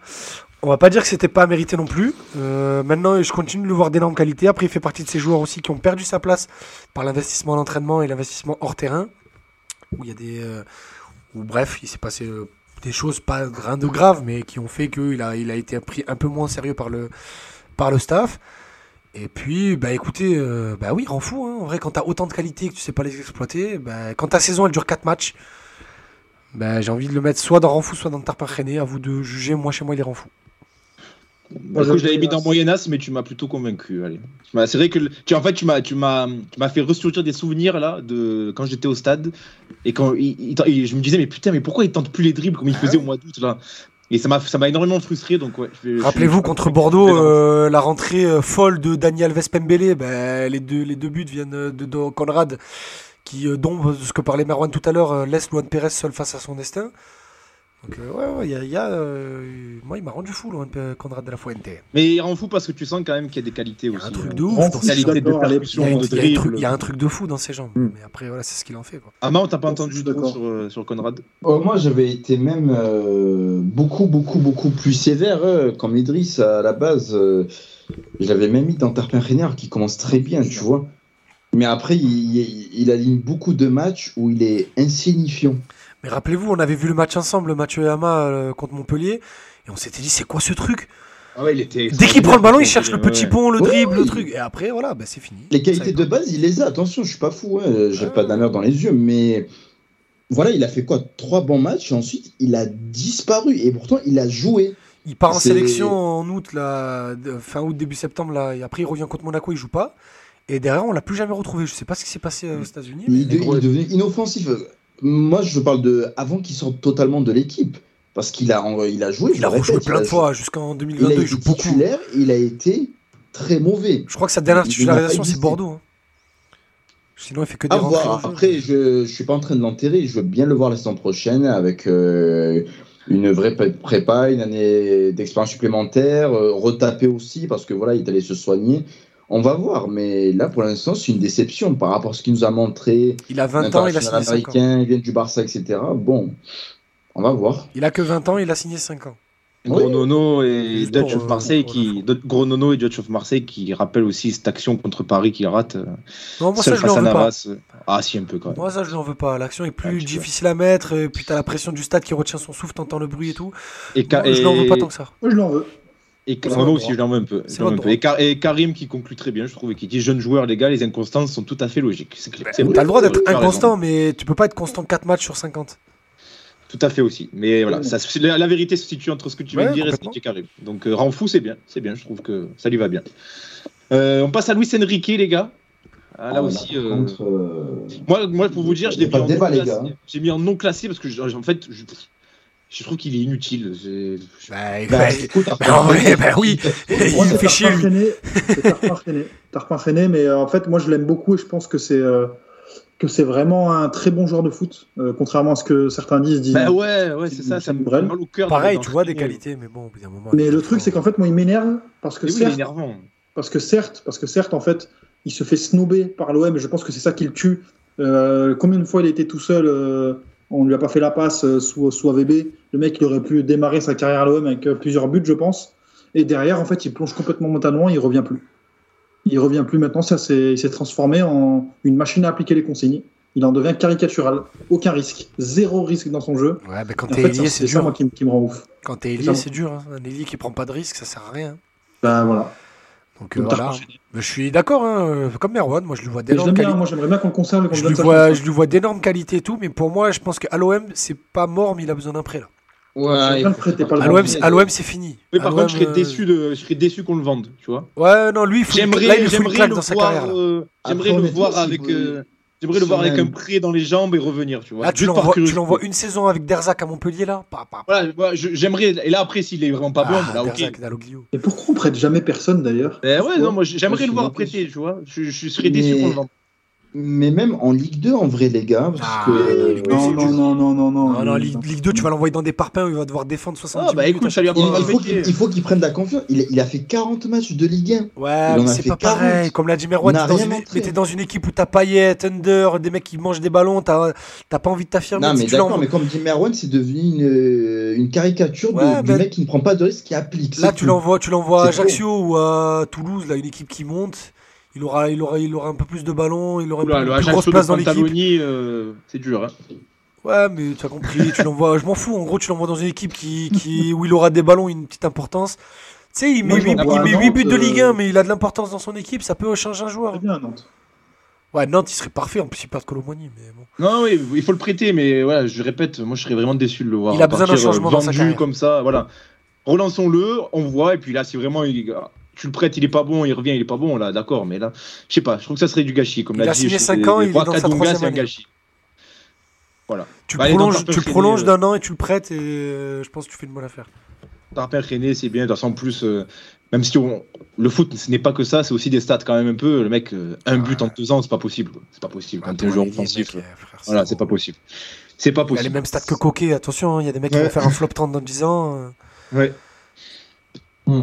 On va pas dire que c'était pas mérité non plus. Euh, maintenant, je continue de le voir d'énormes qualités. Après, il fait partie de ces joueurs aussi qui ont perdu sa place par l'investissement à l'entraînement et l'investissement hors terrain, où il y a des, euh, bref, il s'est passé euh, des choses pas rien de grave, mais qui ont fait qu'il a, il a été pris un peu moins sérieux par le, le staff. Et puis, bah écoutez, euh, bah oui, rend fou. Hein. En vrai, quand t'as autant de qualités que tu sais pas les exploiter, bah, quand ta saison elle dure 4 matchs, bah, j'ai envie de le mettre soit dans Renfou, soit dans Tarpin René. À vous de juger. Moi, chez moi, il est Bah, je l'avais mis dans Moyennas, mais tu m'as plutôt convaincu. M'as- C'est vrai que tu, en fait, tu m'as, tu m'as, tu m'as fait ressurgir des souvenirs là de quand j'étais au stade et quand il- il- il- je me disais mais putain mais pourquoi il tente plus les dribbles comme il Ah faisait au mois d'août là et ça m'a, ça m'a énormément frustré donc ouais. Rappelez-vous contre Bordeaux, euh, la rentrée euh, folle de Daniel Vespembele, ben, les, deux, les deux buts viennent euh, de, de Conrad, qui, dont, ce que parlait Marwan tout à l'heure, laisse Luan Pérez seul face à son destin. Donc, euh, ouais, ouais, il y a. il y a, euh, moi, il m'a rendu fou, Luan Pérez- Conrad de la Fuente. Mais il rend fou parce que tu sens quand même qu'il y a des qualités aussi. un truc euh. de ouf. Dans qualité de allez, Il y, a, percussion, il y a de un truc, dribble. il y a un truc de fou dans ses jambes. Mm. Mais après, voilà, c'est ce qu'il en fait. Quoi. Ama, on t'a pas entendu d'accord. sur, euh, sur Conrad? Oh, moi, j'avais été même euh, beaucoup, beaucoup, beaucoup plus sévère. hein, comme Idriss, à la base, euh, je l'avais même mis dans Tarpin qui commence très bien, tu vois. Mais après, il, il, il aligne beaucoup de matchs où il est insignifiant. Mais rappelez-vous, on avait vu le match ensemble, Mathieu et Ama euh, contre Montpellier, et on s'était dit, c'est quoi ce truc? Ah ouais, il était. Dès qu'il prend le ballon, il cherche le petit pont, le Ouais, dribble, ouais. le truc. Et après, voilà, bah, c'est fini. Les qualités de base, il les a. Attention, je suis pas fou, hein, j'ai pas d'honneur dans les yeux, mais voilà, il a fait quoi Trois bons matchs et ensuite il a disparu. Et pourtant, il a joué. Il part en sélection en août, là, fin août, début septembre, là, et après il revient contre Monaco, il joue pas. Et derrière, on l'a plus jamais retrouvé. Je sais pas ce qui s'est passé euh, aux États-Unis. mais- Il, de- il est devenu inoffensif. Moi, je parle de avant qu'il sorte totalement de l'équipe. Parce qu'il a, il a joué. Il a rejoué plein il de a- fois jusqu'en Il 2022. a Il, été joue beaucoup. il a été très mauvais. Je crois que sa dernière Il- il titularisation, c'est. Bordeaux. hein. Sinon, il fait que des À voir. Après, je, je suis pas en train de l'enterrer. Je veux bien le voir la saison prochaine avec euh, une vraie pré- prépa, une année d'expérience supplémentaire, euh, retaper aussi parce que voilà, il est allé se soigner. On va voir, mais là pour l'instant c'est une déception par rapport à ce qu'il nous a montré. Il a 20 ans, il a signé 5 ans. américain, il vient du Barça, etc. Bon, on va voir. Il a que 20 ans, il a signé 5 ans. Gros Nono et Dutch of euh, Marseille qui Gros Nono et Dutch of Marseille qui rappellent aussi cette action contre Paris qu'il rate euh, Non, moi seul ça je face à veux pas. Navas. Ah si un peu quand même. Moi ça je lui en veux pas. L'action est plus peu. difficile à mettre, et puis t'as la pression du stade qui retient son souffle, t'entends le bruit et tout. Et, Moi, je l'en veux pas et- tant que ça. Moi, je l'en veux. Et C'est moi votre aussi, droit. je l'en veux un peu. Un. Et, Kar- et Karim qui conclut très bien, je trouve, et qui dit jeune joueur, les gars, les inconstances sont tout à fait logiques. C'est clair. C'est vrai. T'as le droit d'être Tu inconstant, mais tu peux pas être constant 4 matchs sur 50. Tout à fait aussi. Mais voilà, ça, la, la vérité se situe entre ce que tu viens de dire et ce que dit Karim. Donc euh, rend fou, c'est bien. C'est bien, je trouve que ça lui va bien. Euh, on passe à Luis Enrique, les gars. Ah, là Ah, aussi. euh, contre, euh, moi, moi, pour vous dire, je l'ai mis, mis en non classé parce que, je- en fait, je, je trouve qu'il est inutile. Je- Bah, bah, bah, écoute, bah, en vrai, bah oui. Il Moi, me c'est fait chier, Tarpin. René. Mais euh, en fait, moi, je l'aime beaucoup et je pense que c'est euh, que c'est vraiment un très bon joueur de foot, euh, contrairement à ce que certains disent. disent- Bah ouais, ouais, c'est C'est ça, ça me mal au cœur. Pareil, tu vois des qualités, mais bon, au bout d'un moment. Mais il le truc, c'est qu'en fait, moi, il m'énerve parce que oui, il est certes, énervant. parce que certes, parce que certes, en fait, il se fait snober par l'OM et je pense que c'est ça qui le tue. Euh, combien de fois il été tout seul euh, On lui a pas fait la passe euh, sous, sous AVB. Le mec, il aurait pu démarrer sa carrière à l'OM avec euh, plusieurs buts, je pense. Et derrière, en fait, il plonge complètement mentalement, il revient plus. Il revient plus maintenant. Ça, c'est, il s'est transformé en une machine à appliquer les consignes. Il en devient caricatural. Aucun risque, zéro risque dans son jeu. Ouais, bah, quand t'es ailier, c'est ça moi dur. qui, me- qui me rend ouf. Quand t'es ailier, c'est dur. hein. Un ailier qui prend pas de risque, ça sert à rien. Ben voilà. Donc euh, voilà. Je suis d'accord, hein, euh, comme Merwan, moi je lui vois d'énormes qualités. Moi, j'aimerais bien qu'on le conserve Je lui vois, je lui vois d'énormes qualités et tout, mais pour moi, je pense qu'à l'OM, c'est pas mort, mais il a besoin d'un prêt là. ouais, À l'OM, c'est- à l'OM, c'est fini. Oui, par contre, je serais euh, déçu de, je serais déçu qu'on le vende, tu vois. Ouais, non, lui, il faut une- là, il J'aimerais, lui faut une j'aimerais claque le dans sa voir, carrière. euh, j'aimerais le voir si avec, euh, j'aimerais le voir avec un prêt dans les jambes et revenir, tu vois. Là, tu l'envoies tu l'envoies une saison avec Derzac à Montpellier là? Pa, pa, pa. Voilà, j'aimerais. Et là, après, s'il est vraiment pas bon, Ah, là, ok. Derzac. Et pourquoi on prête jamais personne d'ailleurs? Ben ouais, non, moi, j'aimerais le voir prêter, tu vois. Je, je serais déçu qu'on. Mais même en Ligue 2, en vrai, les gars, parce Ah, que. Non, non, non, non, non, non. Non, non, Ligue, Ligue 2, tu vas l'envoyer dans des parpaings où il va devoir défendre 70 Ah, bah minutes. écoute, ça lui a Il, il faut qu'il il faut qu'il prenne de la confiance. Il, il a fait 40 matchs de Ligue 1. Ouais, Il mais c'est pas 40. pareil. Comme l'a dit Merwan, t'es dans, une... montré. mais t'es dans une équipe où t'as Payet, Under, des mecs qui mangent des ballons, t'as t'as pas envie de t'affirmer. Non, Si mais tu d'accord, mais comme dit Merwan, c'est devenu une, une caricature de- du mais- mec qui ne prend pas de risque, qui applique. Là, tu l'envoies, tu l'envoies à Ajaccio ou à Toulouse, là, une équipe qui monte. Il aura, il aura, il aura un peu plus de ballons, il aura Oula, une plus grosse place dans l'équipe. Euh, c'est dur. Hein. Ouais, mais tu as compris, tu l'envoies. Je m'en fous. En gros, tu l'envoies dans une équipe qui, qui, où il aura des ballons, une petite importance. Tu sais, il met, Moi, je 8, l'envoie il à met Nantes, huit buts de Ligue 1, euh, mais il a de l'importance dans son équipe. Ça peut changer un joueur. Bien Nantes. Ouais, Nantes, il serait parfait. En plus, il perd Colomboigny. Mais bon. Non, oui, il faut le prêter, mais voilà, je répète, moi je serais vraiment déçu de le voir. Il a besoin d'un euh, changement dans sa vendu carrière. comme ça, voilà. Relançons-le, on voit, et puis là, si vraiment il- tu le prêtes, il est pas bon, il revient, il est pas bon, là, d'accord, mais là, je sais pas, je trouve que ça serait du gâchis, comme Il l'a a dit. signé je- cinq les- ans, les il est dans sa troisième année. gâchis. Voilà. Tu, Bah, prolonges, tu prolonges euh, d'un an et tu le prêtes. Et euh, je pense que tu fais une bonne affaire. Tarpin René, c'est bien, de toute façon, en plus, euh, même si on- le foot, ce n'est pas que ça, c'est aussi des stats quand même un peu. Le mec, euh, un but en deux ans, c'est pas possible. C'est pas possible. Quand t'es un joueur offensif, euh, voilà, c'est pas possible. C'est pas Il a les possible. mêmes stats que Coquet. Attention, hein, il y a des mecs qui Ouais. vont faire un flop 30 dans 10 ans. euh. Ouais. Hmm.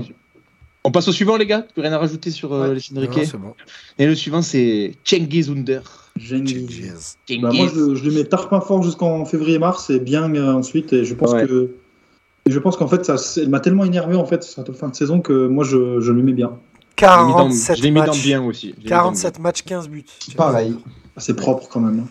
On passe au suivant, les gars Plus rien à rajouter sur euh, Ouais. les bon. Et le suivant, c'est Cengiz Under. Genghis. Jeez. Bah, moi, je, je lui mets Tarpin fort jusqu'en février-mars et bien euh, ensuite. Et je pense Ouais. que. Et je pense qu'en fait, ça, m'a tellement énervé en fait cette fin de saison que moi, je, je lui mets bien. Je l'ai mis dans- 47 je l'ai mis dans matchs. bien aussi. Je l'ai mis dans 47 matchs, 15 buts. Pareil. C'est propre quand même.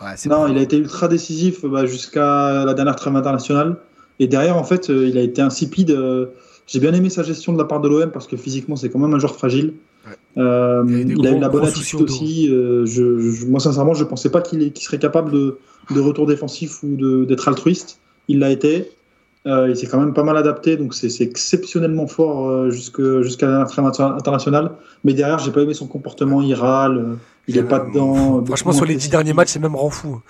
Ouais, c'est Non, il a été ultra décisif bah, jusqu'à la dernière trêve internationale. Et derrière, en fait, euh, il a été insipide. euh, J'ai bien aimé sa gestion de la part de l'OM parce que physiquement, c'est quand même un joueur fragile. Ouais. Euh, Il a eu a la bonne attitude aussi. euh, je, je- moi, sincèrement, je pensais pas qu'il serait capable de, de retour défensif ou d'être altruiste. Il l'a été. Euh, il s'est quand même pas mal adapté, donc c'est c'est exceptionnellement fort euh, jusque- jusqu'à inter- internationale. Mais derrière, j'ai pas aimé son comportement. Il râle, il est pas dedans. Franchement, sur les 10 derniers matchs, c'est même rend fou.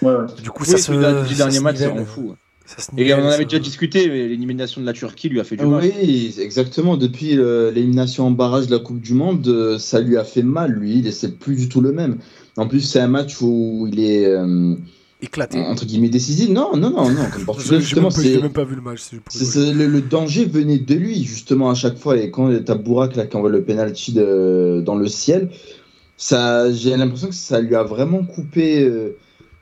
Ouais, ouais. Du coup, Oui, ça se. les dix derniers matchs, nivelle. rend fou. Ça se Et on en avait ça. déjà discuté, mais l'élimination de la Turquie lui a fait du mal. Oui, exactement. Depuis euh, l'élimination en barrage de la Coupe du Monde, euh, ça lui a fait mal, lui. Il- C'est plus du tout le même. En plus, c'est un match où il est, euh, éclaté. entre guillemets décisive. Non, non, non, non. Comme Je Portugal, justement, c'est même pas vu le match. c'est- le, le danger venait de lui justement à chaque fois. Et quand t'as Bourak là qui envoie le penalty de- dans le ciel, ça, j'ai l'impression que ça lui a vraiment coupé euh,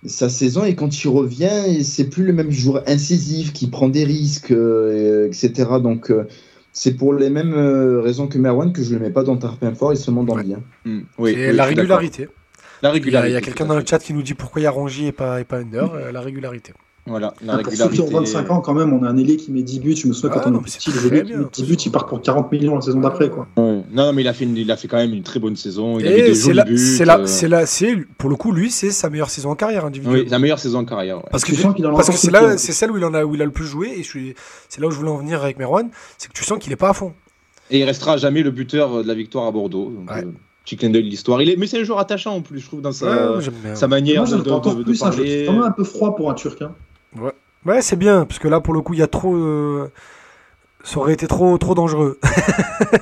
sa saison. Et quand il revient, et c'est plus le même joueur incisif qui prend des risques, euh, etc. Donc euh, c'est pour les mêmes euh, raisons que Merwan que je le mets pas dans Tarpin fort et seulement dans Ouais. le bien. Hmm, oui, Et oui, la régularité. La Il y a, régularité. il y a quelqu'un dans le chat qui nous dit pourquoi il y a Rongier et pas, et pas Under. euh, la régularité. Voilà, la Ah, régularité. ont 25 ans, quand même, on a un ailier qui met 10 buts. Je me souviens Ah, quand on non, mais c'est petit, les très ailiers qui bien, mettent 10 buts, ils partent pour 40 millions la saison d'après. quoi. Ouais. Non, non, mais il a, fait une- il a fait quand même une très bonne saison. Il a mis Et des c'est buts. là, euh, c'est c'est pour le coup lui, c'est sa meilleure saison en carrière individuelle. Oui, la meilleure saison en carrière. ouais. Parce que, Tu sens qu'il en parce que c'est là, celle où il en a, où il a le plus joué, et je suis, c'est là où je voulais en venir avec Merwan, c'est que tu sens qu'il est pas à fond. Et il restera jamais le buteur de la victoire à Bordeaux. Donc, Ouais. euh, petit clin d'œil de l'histoire. Il est, mais c'est un joueur attachant en plus, je trouve, dans sa, Ouais, sa manière Moi, de, de- de- de parler. C'est quand même un peu froid pour un Turc. hein. Ouais, c'est bien, parce que là, pour le coup, il y a trop, euh, ça aurait été trop, trop dangereux.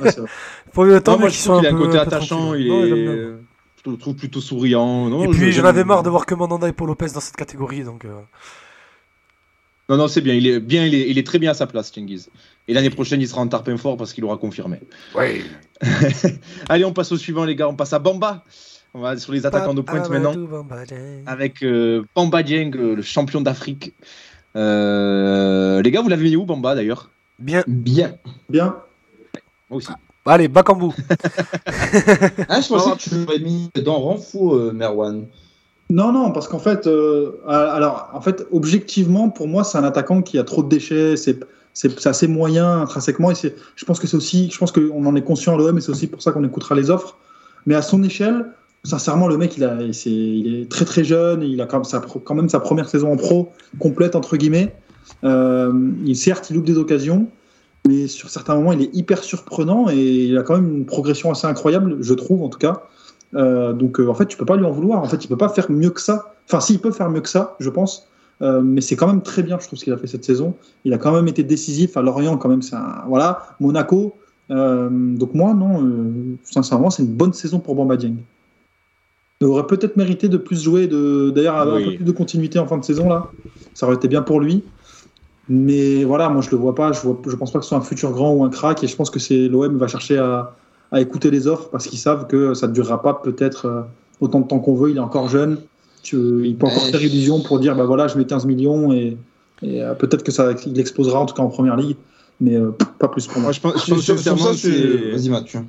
Ouais, c'est vrai. Faut le temps Non, moi, qu'ils je soient trouve qu'il a un peu- côté peu attachant. Il Non, est, je le trouve plutôt souriant. Non, Et puis, j'en avais marre de voir que Mandanda et Paul Lopez dans cette catégorie, donc. euh, Non, non, c'est bien. Il est bien. Il est, il est très bien à sa place, Cengiz. Et l'année prochaine, il sera en tarpin fort parce qu'il aura confirmé. Allez, on passe au suivant, les gars. On passe à Bamba. On va sur les attaquants de pointe maintenant. Avec euh, Bamba Dieng, euh, le champion d'Afrique. Euh, les gars, vous l'avez mis où, Bamba, d'ailleurs? Bien. Bien. Bien. Moi aussi. Allez, Bakambu. Ah, je pensais que tu l'aurais mis dans Renfou, euh, Merwan. Non, non, parce qu'en fait, euh, alors, en fait, objectivement, pour moi, c'est un attaquant qui a trop de déchets. C'est c'est assez moyen intrinsèquement. Et c'est- je pense que c'est aussi, je pense qu'on en est conscient à l'OM et c'est aussi pour ça qu'on écoutera les offres. Mais à son échelle, sincèrement, le mec, il, a, c'est- il est très très jeune. Il a quand même, sa, première saison en pro complète entre guillemets. Euh, il, certes, il loupe des occasions, mais sur certains moments, il est hyper surprenant et il a quand même une progression assez incroyable, je trouve en tout cas. Euh, donc euh, en fait, tu peux pas lui en vouloir. En fait, il peut pas faire mieux que ça. Enfin, si, il peut faire mieux que ça, je pense. Mais c'est quand même très bien, je trouve, ce qu'il a fait cette saison. Il a quand même été décisif à Lorient, quand même. Voilà, Monaco. Donc moi, non, sincèrement, c'est une bonne saison pour Bamba Dieng. Il aurait peut-être mérité de plus jouer, de, d'ailleurs avoir un peu plus de continuité en fin de saison là. Ça aurait été bien pour lui. Mais voilà, moi je le vois pas. Je, vois, je pense pas que ce soit un futur grand ou un crack. Et je pense que c'est l'OM va chercher à, à écouter les offres parce qu'ils savent que ça ne durera pas peut-être euh, autant de temps qu'on veut. Il est encore jeune. Tu- il peut encore Ouais. faire illusion pour dire bah voilà, je mets 15 millions et, et, euh, peut-être que ça il explosera en tout cas en première ligue. Mais euh, pas plus pour moi. Je pense, je Sur- pense sur- sur sincèrement, ça, je- c'est- Vas-y, Mathieu.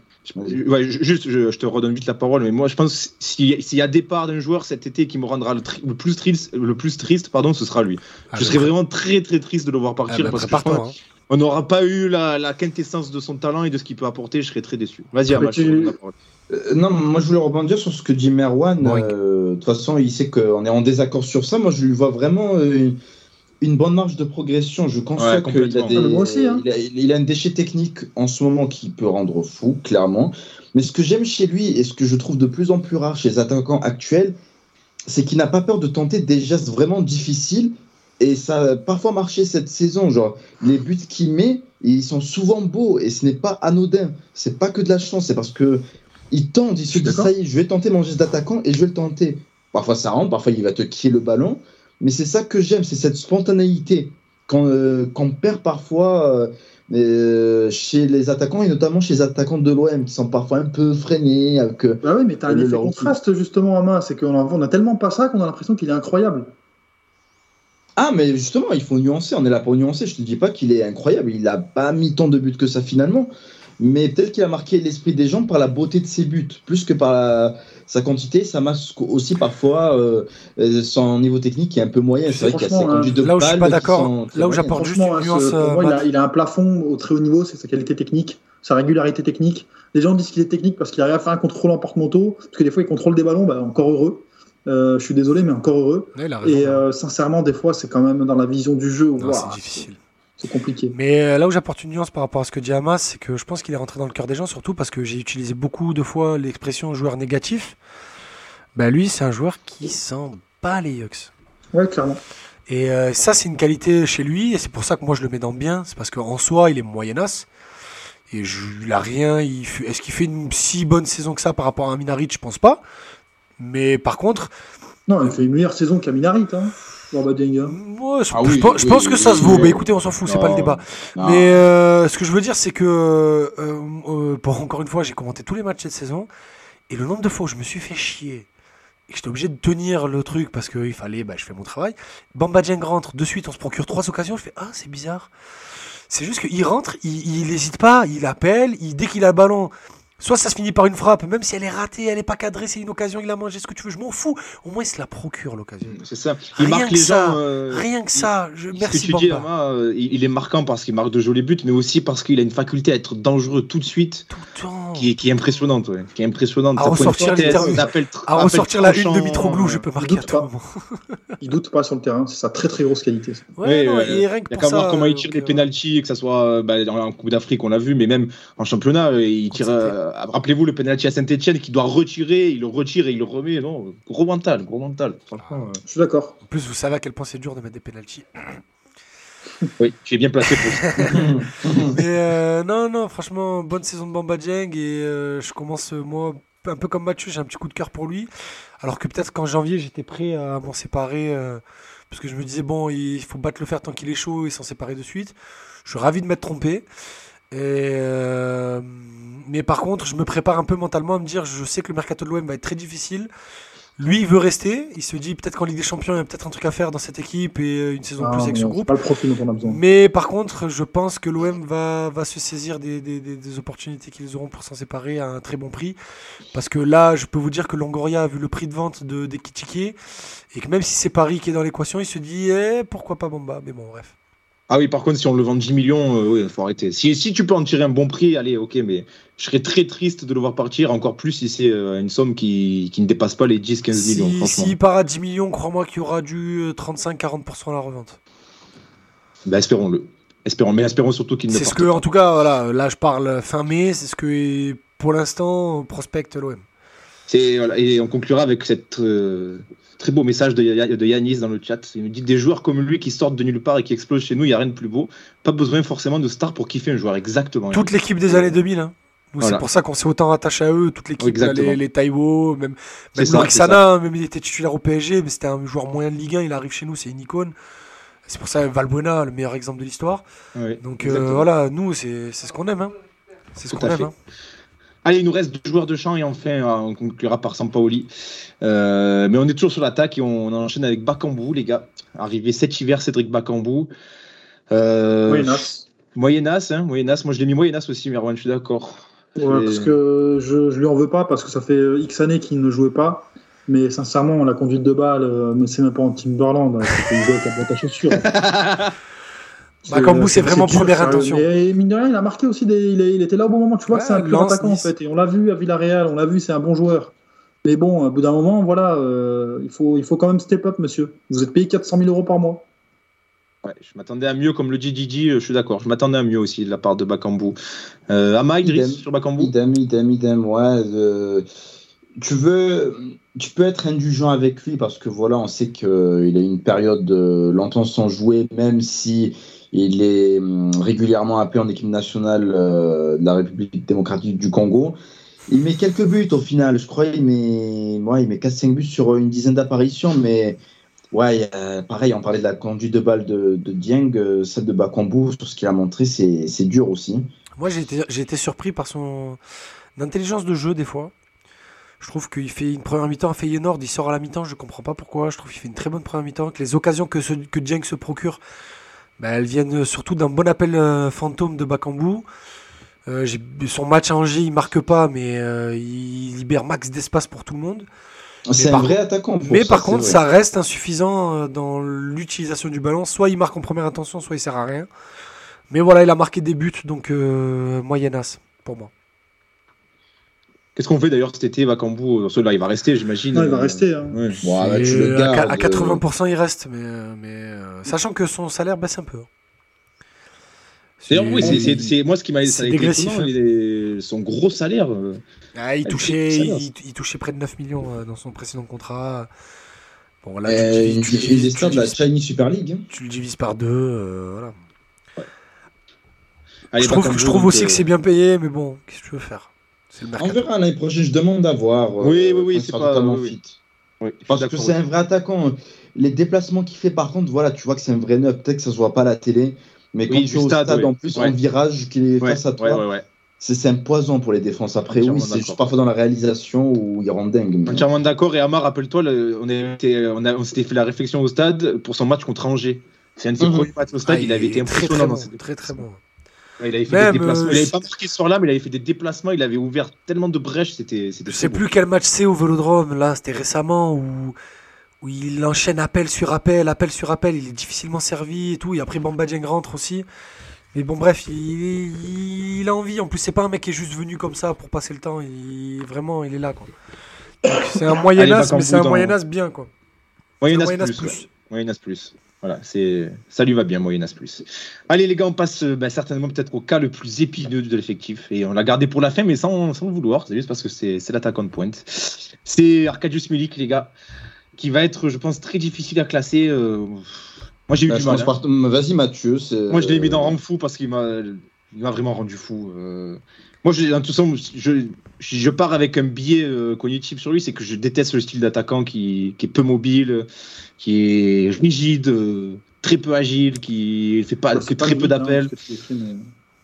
Ouais, ju- juste, je, je te redonne vite la parole, mais moi, je pense que s'il y a départ d'un joueur cet été qui me rendra le, tri- le plus triste, le plus triste, pardon, ce sera lui. je serais vraiment très très triste de le voir Ah, partir bah, parce que hein. on n'aura pas eu la, la quintessence de son talent et de ce qu'il peut apporter. Je serais très déçu. Vas-y, Amash, tu- la parole. Euh, non, moi je voulais rebondir sur ce que dit Merwan. Euh, De toute façon, il sait qu'on est en désaccord sur ça. Moi, je lui vois vraiment euh, une, bonne marge de progression. Je conçois Ouais, qu'il a, des, Ah, aussi, hein. il, a, il a un déchet technique en ce moment qui peut rendre fou, clairement. Mais ce que j'aime chez lui et ce que je trouve de plus en plus rare chez les attaquants actuels, c'est qu'il n'a pas peur de tenter des gestes vraiment difficiles. Et ça a parfois marché cette saison. Genre, les buts qu'il met, ils sont souvent beaux et ce n'est pas anodin. C'est pas que de la chance, c'est parce que il tente, il se dit ça y est, je vais tenter mon geste d'attaquant et je vais le tenter. Parfois ça rentre, parfois il va te crier le ballon. Mais c'est ça que j'aime, c'est cette spontanéité qu'on euh, perd parfois euh, euh, chez les attaquants et notamment chez les attaquants de l'OM qui sont parfois un peu freinés. Avec, Bah oui, mais t'as un Le effet contraste justement en main. C'est qu'on a, on a tellement pas ça qu'on a l'impression qu'il est incroyable. Ah, mais justement, il faut nuancer. On est là pour nuancer. Je te dis pas qu'il est incroyable. Il a pas mis tant de buts que ça finalement. Mais peut-être qu'il a marqué l'esprit des gens par la beauté de ses buts, plus que par la- sa quantité. Ça masque aussi parfois euh, euh, son niveau technique qui est un peu moyen. C'est vrai qu'il y a ses Franchement, conduites de Là où je suis pas d'accord, là où j'apporte juste Franchement, une hein, nuance. euh, moi, il a, il a un plafond au très haut niveau, c'est sa qualité technique, sa régularité technique. Les gens disent qu'il est technique parce qu'il arrive à faire un contrôle en porte-manteau, parce que des fois il contrôle des ballons, bah, encore heureux. Euh, je suis désolé, mais encore heureux. Ouais, raison, Et hein. euh, sincèrement, des fois, c'est quand même dans la vision du jeu. C'est difficile. C'est compliqué. Mais euh, là où j'apporte une nuance par rapport à ce que dit Hamas, c'est que je pense qu'il est rentré dans le cœur des gens, surtout parce que j'ai utilisé beaucoup de fois l'expression joueur négatif. Ben lui, c'est un joueur qui s'en bat les yucks. Ouais, clairement. Et euh, ça, c'est une qualité chez lui, et c'est pour ça que moi je le mets dans le bien. C'est parce qu'en soi, il est moyenasse. Et je, il a rien. Est-ce qu'il fait une si bonne saison que ça par rapport à un Minaric Je pense pas. Mais par contre, Non, il fait une meilleure saison qu'Aminarit, hein, Bamba Dieng. hein. Ouais, je, Ah je oui, pense, oui, que oui, ça oui, se vaut. oui. Bah écoutez, on s'en fout, c'est pas le débat. Non. Mais euh, ce que je veux dire, c'est que, euh, euh, encore une fois, j'ai commenté tous les matchs cette saison. Et le nombre de fois où je me suis fait chier et que j'étais obligé de tenir le truc parce qu'il fallait, bah, je fais mon travail. Bamba Dieng rentre, de suite, on se procure trois occasions. Je fais, ah, c'est bizarre. C'est juste qu'il rentre, il n'hésite pas, il appelle, il, dès qu'il a le ballon, soit ça se finit par une frappe, même si elle est ratée, elle est pas cadrée, c'est une occasion, il a mangé ce que tu veux, je m'en fous. Au moins, il se la procure l'occasion. C'est ça. Il Rien marque que les ça, gens. euh, Rien que ça, je, Ce que merci tu dis, euh, il, est marquant parce qu'il marque de jolis buts, mais aussi parce qu'il a une faculté à être dangereux tout de suite, Tout le temps. qui est, qui est impressionnante. ouais, Qui est impressionnante. À pointe ressortir appels tr- À ressortir la une de Mitroglou, je euh, peux marquer à tout pas. moment. Il doute pas sur le terrain, c'est sa très très grosse qualité. ça. Ouais, Ouais, non, euh, et rien que Il y a qu'à ça, voir comment il tire les euh, pénalties, que ce soit bah, en Coupe d'Afrique, on l'a vu, mais même en championnat, il tire. Euh, Rappelez-vous le pénalty à Saint-Etienne qui doit retirer, il le retire et il le remet. Non, gros mental, gros mental. Franchement, euh, Je suis d'accord. En plus, vous savez à quel point c'est dur de mettre des pénalties. oui, tu es bien placé pour ça. Mais euh, non, non, franchement, bonne saison de Bamba Dieng et euh, je commence, moi, un peu comme Mathieu, j'ai un petit coup de cœur pour lui. Alors que peut-être qu'en janvier, j'étais prêt à m'en séparer euh, parce que je me disais, bon, il faut battre le fer tant qu'il est chaud et s'en séparer de suite. Je suis ravi de m'être trompé. Et euh, mais par contre, je me prépare un peu mentalement à me dire, je sais que le mercato de l'OM va être très difficile. Lui, il veut rester. Il se dit peut-être qu'en Ligue des Champions, il y a peut-être un truc à faire dans cette équipe et euh, une saison de Ah, plus avec ce groupe. pas le profil dont on a besoin. Mais par contre, je pense que l'OM va, va se saisir des, des, des- des opportunités qu'ils auront pour s'en séparer à un très bon prix. Parce que là, je peux vous dire que Longoria a vu le prix de vente de, des et que même si c'est Paris qui est dans l'équation, il se dit eh, pourquoi pas Bamba? Mais bon, bref. Ah oui, par contre, si on le vend 10 millions, euh, oui, il faut arrêter. Si, si tu peux en tirer un bon prix, allez, ok, mais je serais très triste de le voir partir, encore plus si c'est euh, une somme qui, qui ne dépasse pas les 10-15 millions, Si- franchement. S'il part à 10 millions, crois-moi qu'il y aura du euh, 35-40% à la revente. Bah, espérons-le. Espérons, mais espérons surtout qu'il ne C'est ce que, pas. en tout cas, voilà, là je parle fin mai, c'est ce que pour l'instant prospecte l'OM. C'est- voilà, et on conclura avec cette euh, très beau message de, Ya- de Yanis dans le chat. Il nous dit des joueurs comme lui qui sortent de nulle part et qui explosent chez nous, il n'y a rien de plus beau. Pas besoin forcément de stars pour kiffer un joueur, exactement. Toute l'équipe des années 2000. Hein. Voilà. C'est pour ça qu'on s'est autant attaché à eux, toute l'équipe, les, les Taiwo, même, même ça, même il était titulaire au PSG, mais c'était un joueur moyen de Ligue 1, il arrive chez nous, c'est une icône. C'est pour ça Valbuena, le meilleur exemple de l'histoire. Donc euh, voilà, nous, c'est c'est ce qu'on aime. Hein. C'est ce qu'on aime. fait. Hein. Allez, il nous reste deux joueurs de champ et enfin, euh, on conclura par Sampaoli. Euh, mais on est toujours sur l'attaque et on enchaîne avec Bakambu, les gars. Arrivé cet hiver, Cédric Bakambu. Euh. Moyenas, hein, Moyenas. Moi, je l'ai mis Moyenas aussi, Merwan, je suis d'accord. Ouais, Et- parce que je, je lui en veux pas, parce que ça fait euh, X années qu'il ne jouait pas. Mais sincèrement, la conduite de balle, euh, mais c'est même pas en Timberland, hein, c'est une joueur qui a pas ta chaussure. Bakambu, c'est vraiment première intention. Et mine de rien, il a marqué aussi, des, il, est- il était là au bon moment. Tu vois Ouais, que c'est un pur attaquant en fait. Et on l'a vu à Villarreal, on l'a vu, c'est un bon joueur. Mais bon, au bout d'un moment, voilà, euh, il, faut, il faut quand même step up, monsieur. Vous êtes payé 400 000 euros par mois. Ouais, je m'attendais à mieux, comme le dit Didi, euh, je suis d'accord. Je m'attendais à mieux aussi de la part de Bakambu. Euh, Ama, Idem. sur Bakambu Idem, idem, idem, ouais. euh, tu veux, tu peux être indulgent avec lui parce que voilà, on sait qu'il a une période de longtemps sans jouer, même si il est hum, régulièrement appelé en équipe nationale euh, de la République démocratique du Congo. Il met quelques buts au final, je crois. Il met, met 4-5 buts sur une dizaine d'apparitions, mais ouais, euh, pareil, on parlait de la conduite de balle de, de Dieng, euh, celle de Bakambu, sur ce qu'il a montré, c'est dur aussi. Moi, j'ai été, surpris par son intelligence de jeu des fois. Je trouve qu'il fait une première mi-temps à Feyenoord, il sort à la mi-temps, je comprends pas pourquoi. Je trouve qu'il fait une très bonne première mi-temps, que les occasions que, ce, que Dieng se procure, bah, elles viennent surtout d'un bon appel euh, fantôme de Bakambu. Euh, son match à Angers, il marque pas, mais euh, il libère max d'espace pour tout le monde. C'est un par vrai attaquant. Mais ça, par contre, ça reste insuffisant euh, dans l'utilisation du ballon. Soit il marque en première intention, soit il sert à rien. Mais voilà, il a marqué des buts, donc euh, moyennas pour moi. Qu'est-ce qu'on fait d'ailleurs cet été, Bakambu Celui-là, il va rester, j'imagine. Non, il va Euh, rester. hein. ouais. Bon, Et, tu le euh, à, gardes, à 80%, il reste, mais, euh, mais euh, sachant que son salaire baisse un peu. hein. D'ailleurs, oui, c'est- c'est c'est- moi ce qui m'a dégressif, étonnant, hein. son gros salaire. euh, Ah, il, touchait, il, il touchait près de 9 millions euh, dans son précédent contrat. Bon, là, Euh, tu, tu- tu- stars de la Chinese Super League. hein. tu le divises par deux. euh, voilà. allez, je trouve, je trouve aussi euh, que c'est bien payé, mais bon, qu'est-ce que tu veux faire? On verra l'année prochaine. Je demande à voir. euh, Oui, oui, oui, c'est pas- totalement oui, oui. fit. Oui, je suis Parce que c'est un vrai attaquant. Les déplacements qu'il fait, par contre, voilà, tu vois que c'est un vrai neuf. Peut-être que ça se voit pas à la télé. Mais quand Oui, tu es au stade, en plus, Ouais. en virage, qu'il est Ouais, face à toi, ouais, ouais, ouais. c'est un poison pour les défenses. Après, oui, c'est juste parfois dans la réalisation où il rend dingue. mais- Entièrement d'accord. Et Amar, rappelle-toi, le- on, on, a- on s'était fait la réflexion au stade pour son match contre Angers. C'est un de ses Mhm. premiers matchs au stade. Ah, il avait été très, impressionnant très dans bon, très très bon. Il avait fait Même, des déplacements. euh, il avait pas marqué ce soir-là, mais il avait fait des déplacements. Il avait ouvert tellement de brèches. C'était. Je sais plus quel match c'est au Vélodrome, là, c'était récemment, où, où il enchaîne appel sur appel, appel sur appel, il est difficilement servi et tout, et après Bamba Dieng rentre aussi. Mais bon, bref, il, il a envie. En plus, c'est pas un mec qui est juste venu comme ça pour passer le temps. Il, vraiment, il est là, C'est un Moyen-Âge, Allez, mais c'est un dans- Moyen-Âge bien, quoi. Moyen As plus. ouais. Moyen As plus. Voilà, c'est ça lui va bien, Moyen As plus. Allez les gars, on passe euh, bah, certainement peut-être au cas le plus épineux de l'effectif et on l'a gardé pour la fin, mais sans, sans le vouloir. C'est juste parce que c'est l'attaquant de pointe. C'est Arkadiusz Milik, les gars, qui va être, je pense, très difficile à classer. euh, Moi j'ai eu Bah, du mal. hein. par- Vas-y, Mathieu. Moi, je l'ai mis dans rang fou parce qu'il m'a, vraiment rendu fou. Euh, Moi, je, en tout cas, je, je pars avec un biais euh, cognitif sur lui, c'est que je déteste le style d'attaquant qui, qui est peu mobile, qui est rigide, euh, très peu agile, qui fait pas que pas très peu d'appels. mais-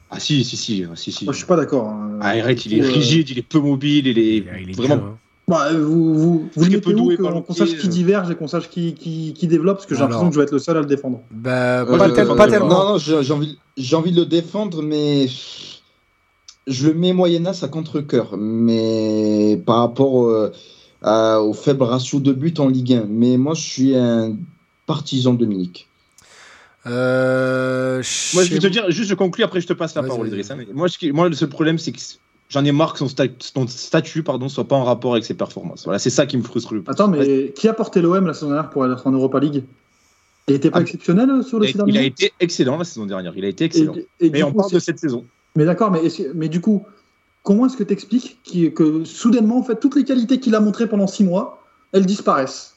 Ah si, si, si, si, si. Moi, je suis pas d'accord. hein. Ah, arrête, il est Euh, rigide, il est peu mobile, il est, Il est vraiment. hein. Bah, vous, vous, vous le peu mettez où qu'on sache qui diverge et qu'on sache qui, qui, qui développe parce que j'ai l'impression que je vais être le seul à le défendre. Bah, Euh, pas, je- tel- pas tellement. Non, non, j'ai j'ai envie, j'ai envie de le défendre, mais je le mets Moyennas à contre-coeur. Mais par rapport euh, à- au faible ratio de buts en Ligue 1. Mais moi, je suis un partisan de Milik. Euh, Moi, je vais te dire, juste je conclus, après je te passe la parole. Idriss. hein, mais Moi, je- moi, le seul problème, c'est que j'en ai marre que son, sta- son statut pardon, soit pas en rapport avec ses performances. Voilà, c'est ça qui me frustre le plus. Attends, mais qui a porté l'OM la saison dernière pour être en Europa League? Il était pas Ah, exceptionnel euh, sur le Il a, il a été excellent la saison dernière. Il a été Et- excellent. et Mais du on coup, parle de cette saison. Mais d'accord, mais, mais du coup, comment est-ce que tu expliques que soudainement, en fait, toutes les qualités qu'il a montrées pendant six mois, elles disparaissent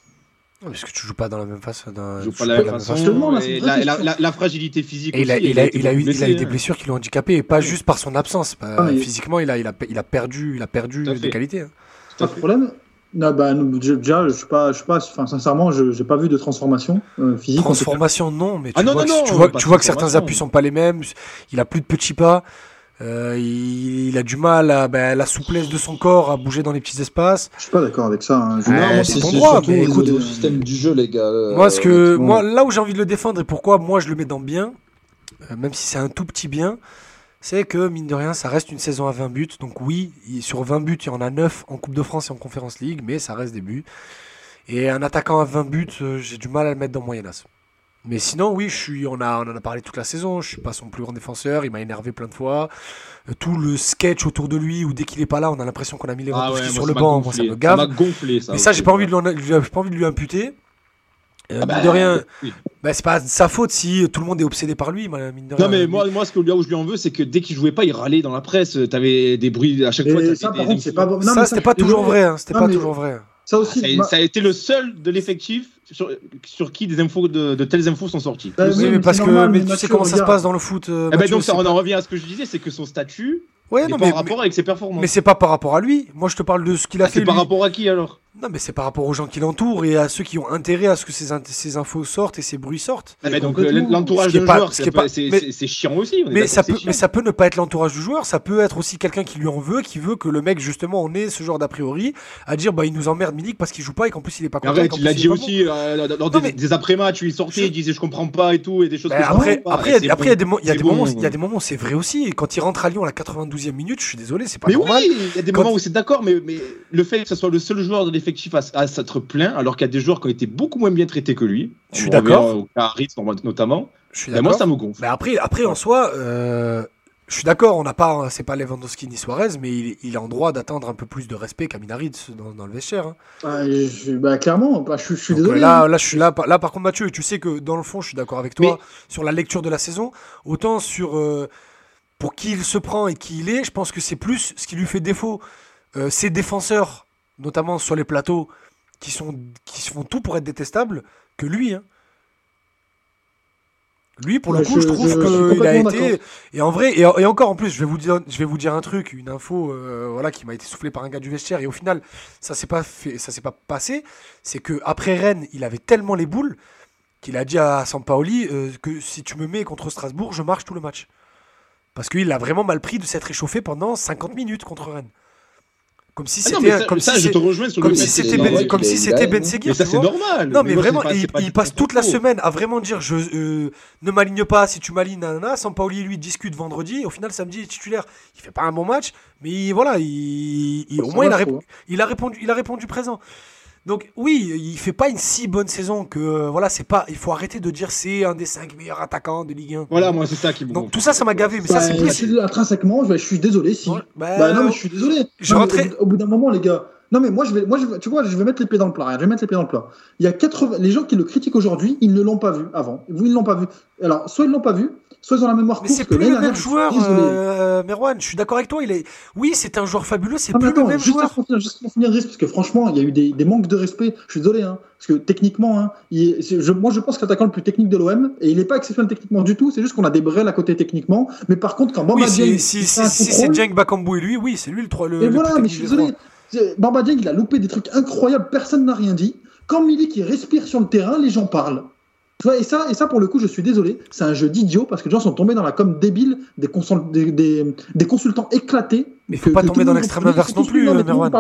Non, Parce que tu joues pas dans la même façon. Dans... Il joue tu pas joues de la même façon. La, la- question. la- la fragilité physique Et il a, aussi. il a- été il a eu, beaucoup il a eu blessé, des hein. blessures qui l'ont handicapé, et pas juste par son absence. Pas- Ah, Physiquement, il a, il, a, il a perdu, il a perdu des fait. qualités. hein. Pas fait. problème non, bah, déjà, je suis pas, je suis pas, enfin, sincèrement, je j'ai pas vu de transformation euh, physique. Transformation, non, mais tu Ah non, vois, non, que- non, tu vois, pas tu vois que certains appuis sont pas les mêmes. Il a plus de petits pas. euh, il, il a du mal à ben, la souplesse de son corps à bouger dans les petits espaces. Je suis pas d'accord avec ça. hein. Moi, c'est ton droit, mais écoute- du système du jeu, les gars. euh, moi, ce que, moi, là où j'ai envie de le défendre et pourquoi moi je le mets dans bien, euh, même si c'est un tout petit bien, c'est que mine de rien, ça reste une saison à 20 buts. Donc oui, sur 20 buts, il y en a 9 en Coupe de France et en Conférence League, mais ça reste des buts. Et un attaquant à 20 buts, euh, j'ai du mal à le mettre dans Moyenas. Mais sinon, oui, je suis, on, a, on en a parlé toute la saison. Je suis pas son plus grand défenseur. Il m'a énervé plein de fois. Euh, tout le sketch autour de lui, où dès qu'il est pas là, on a l'impression qu'on a mis les Ah ouais, sur le banc. Moi, ça me gave. gonflé, ça. Mais ça, j'ai pas envie de ouais. lui, en- j'ai pas envie de lui imputer. Euh, Ah bah, mine de rien, oui. bah, c'est pas de sa faute si tout le monde est obsédé par lui. Mine de rien. Non mais moi, moi ce que là où je lui en veux c'est que dès qu'il jouait pas il râlait dans la presse t'avais des bruits à chaque fois Et ça, des- par des- contre, c'est pas bon. Non, ça, c'était pas toujours vrai. hein, C'était Non, pas mais- toujours vrai. Ça Ah, aussi. ça, a, ma- ça a été le seul de l'effectif sur, sur qui des infos de, de telles infos sont sorties. Bah, Le oui, mais mais parce que mais mais tu sais comment ça se passe dans le foot. euh, Eh ben Mathieu, donc ça, on pas- en revient à ce que je disais, c'est que son statut Ouais, n'est non, pas mais, en rapport mais, avec ses performances. mais c'est pas par rapport à lui. Moi, je te parle de ce qu'il a Ah, fait. c'est par rapport à qui alors? Non, mais c'est par rapport aux gens qui l'entourent et à ceux qui ont intérêt à ce que ces, in- ces infos sortent et ces bruits sortent. Eh ben donc l'entourage Ce qui est d'un pas- joueur, ce c'est mais- chiant aussi. on Mais ça, peut, chiant. mais ça peut ne pas être l'entourage du joueur, ça peut être aussi quelqu'un qui lui en veut, qui veut que le mec justement en ait ce genre d'a priori, à dire bah il nous emmerde Milik parce qu'il joue pas et qu'en plus il est pas content. Arrête, il l'a dit aussi euh, Non, des, mais- des après-matchs, il sortait, Je- il disait je comprends pas et tout, et des choses Ben, que je après, comprends pas. après, il y a- y des, mo- il y a C'est des bon. moments, il y a des moments où c'est vrai aussi. Et quand il rentre à Lyon à la 92e minute, je suis désolé, c'est pas Mais normal. oui, il y a des Quand- moments où c'est d'accord, mais, mais le fait que ce soit le seul joueur de l'effectif à, à s'être plaint, alors qu'il y a des joueurs qui ont été beaucoup moins bien traités que lui. Je suis d'accord. Haritz, notamment. Je suis Ben, moi, ça me gonfle. Mais après, après en soi, euh, je suis d'accord. On n'a pas, c'est pas Lewandowski ni Suarez, mais il, il est en droit d'attendre un peu plus de respect qu'Aminaritz dans, dans le vestiaire. hein. Ah, je- bah, clairement, bah, je, je suis Donc, désolé. là, là, je suis là, là, par contre, Mathieu, tu sais que dans le fond, je suis d'accord avec toi sur la lecture de la saison. Autant sur euh, pour qui il se prend et qui il est, je pense que c'est plus ce qui lui fait défaut. Euh, ses défenseurs, notamment sur les plateaux, qui sont qui se font tout pour être détestables, que lui. hein. Lui, pour le coup, je, je- trouve qu'il a été. Et en vrai, et, et encore en plus, je vais vous dire, je vais vous dire un truc, une info, euh, voilà, qui m'a été soufflée par un gars du vestiaire. Et au final, ça s'est pas fait, ça s'est pas passé. C'est que après Rennes, il avait tellement les boules qu'il a dit à Sampaoli euh, que si tu me mets contre Strasbourg, je marche tout le match. Parce qu'il a vraiment mal pris de s'être échauffé pendant 50 minutes contre Rennes. Comme si Ah c'était, ça, comme ça, si je c'est- te rejoins sur comme si c'était Ben, comme si ait- c'était Ben Seguir, Mais ça, c'est normal. Non, mais moi, vraiment, pas- il, pas passe tout toute la semaine à vraiment dire je euh, ne m'aligne pas si tu m'alignes, nanana. Sampaoli, lui, discute vendredi. Au final, samedi, il est titulaire. Il fait pas un bon match, mais il- voilà, il, il- au moins, a, il, a répondu, il a répondu présent. Donc, oui, il fait pas une si bonne saison que euh, voilà, c'est pas. Il faut arrêter de dire c'est un des cinq meilleurs attaquants de Ligue 1. Voilà, moi, c'est ça qui me Donc, tout ça, ça m'a gavé. Mais ça, c'est plus. intrinsèquement, je, suis désolé si. Ouais, bah, Bah non, mais je suis désolé. je Non, rentrais- au, bout- au bout d'un moment, les gars. Non, mais moi, je vais, moi, je vais- tu vois, je vais mettre les pieds dans le plat. regarde, Je vais mettre les pieds dans le plat. Il y a 80, les gens qui le critiquent aujourd'hui, ils ne l'ont pas vu avant. Vous, ils ne l'ont pas vu. Alors, soit ils l'ont pas vu, soit ils ont la mémoire Mais c'est plus le même joueur, euh, Merwan. Je suis d'accord avec toi. Il est. Oui, c'est un joueur fabuleux. C'est Ah, plus attends, le même juste joueur. Pour finir, juste pour finir, parce que franchement, il y a eu des, des manques de respect. Je suis désolé, hein, parce que techniquement, hein, il est- c'est- je, moi je pense que l'attaquant le plus technique de l'OM, et il n'est pas exceptionnel techniquement du tout, c'est juste qu'on a des brels à côté techniquement. Mais par contre, quand Bamba Oui, Dieng, si, c'est Jeng Bakambu et lui, oui, c'est lui le 3. Le, Et le voilà, mais je suis désolé. Bamba Dieng, il a loupé des trucs incroyables, personne n'a rien dit. Quand Milik il respire sur le terrain, les gens parlent. Et ça, et ça, pour le coup, je suis désolé, c'est un jeu d'idiot parce que les gens sont tombés dans la com débile des, consul- des, des- des consultants éclatés. Mais faut que- pas que tomber dans l'extrême inverse non plus, Merwan.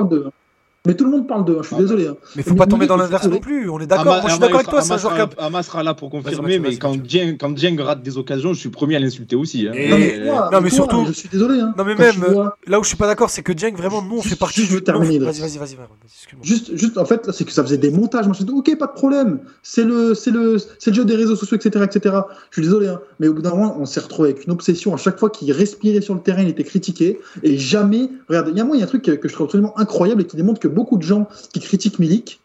Mais tout le monde parle d'eux, hein, je suis Ah, désolé. hein. Mais faut pas tomber dans l'inverse non plus. On est d'accord. Moi, je suis d'accord avec toi. C'est un joueur sera- cap. Ama sera là pour confirmer, mais quand. Dieng, quand Dieng rate des occasions, je suis premier à l'insulter aussi. hein. Et- Non, mais, toi, non, mais toi, surtout- je suis désolé. Hein. Non, mais Quand même, vois- Là où je suis pas d'accord, c'est que Dieng, vraiment, nous, on fait partie juste, je veux terminer. Vas-y, vas-y, vas-y. Juste, juste, en fait, c'est que ça faisait des montages. Moi, je dis, ok, pas de problème. C'est le, c'est le, c'est le jeu des réseaux sociaux, etc., etc. Je suis désolé, hein. mais au bout d'un moment, on s'est retrouvé avec une obsession. À chaque fois qu'il respirait sur le terrain, il était critiqué. Et jamais, regarde, il y a moi, il y a un truc que, que je trouve absolument incroyable et qui démontre que beaucoup de gens qui critiquent Milik,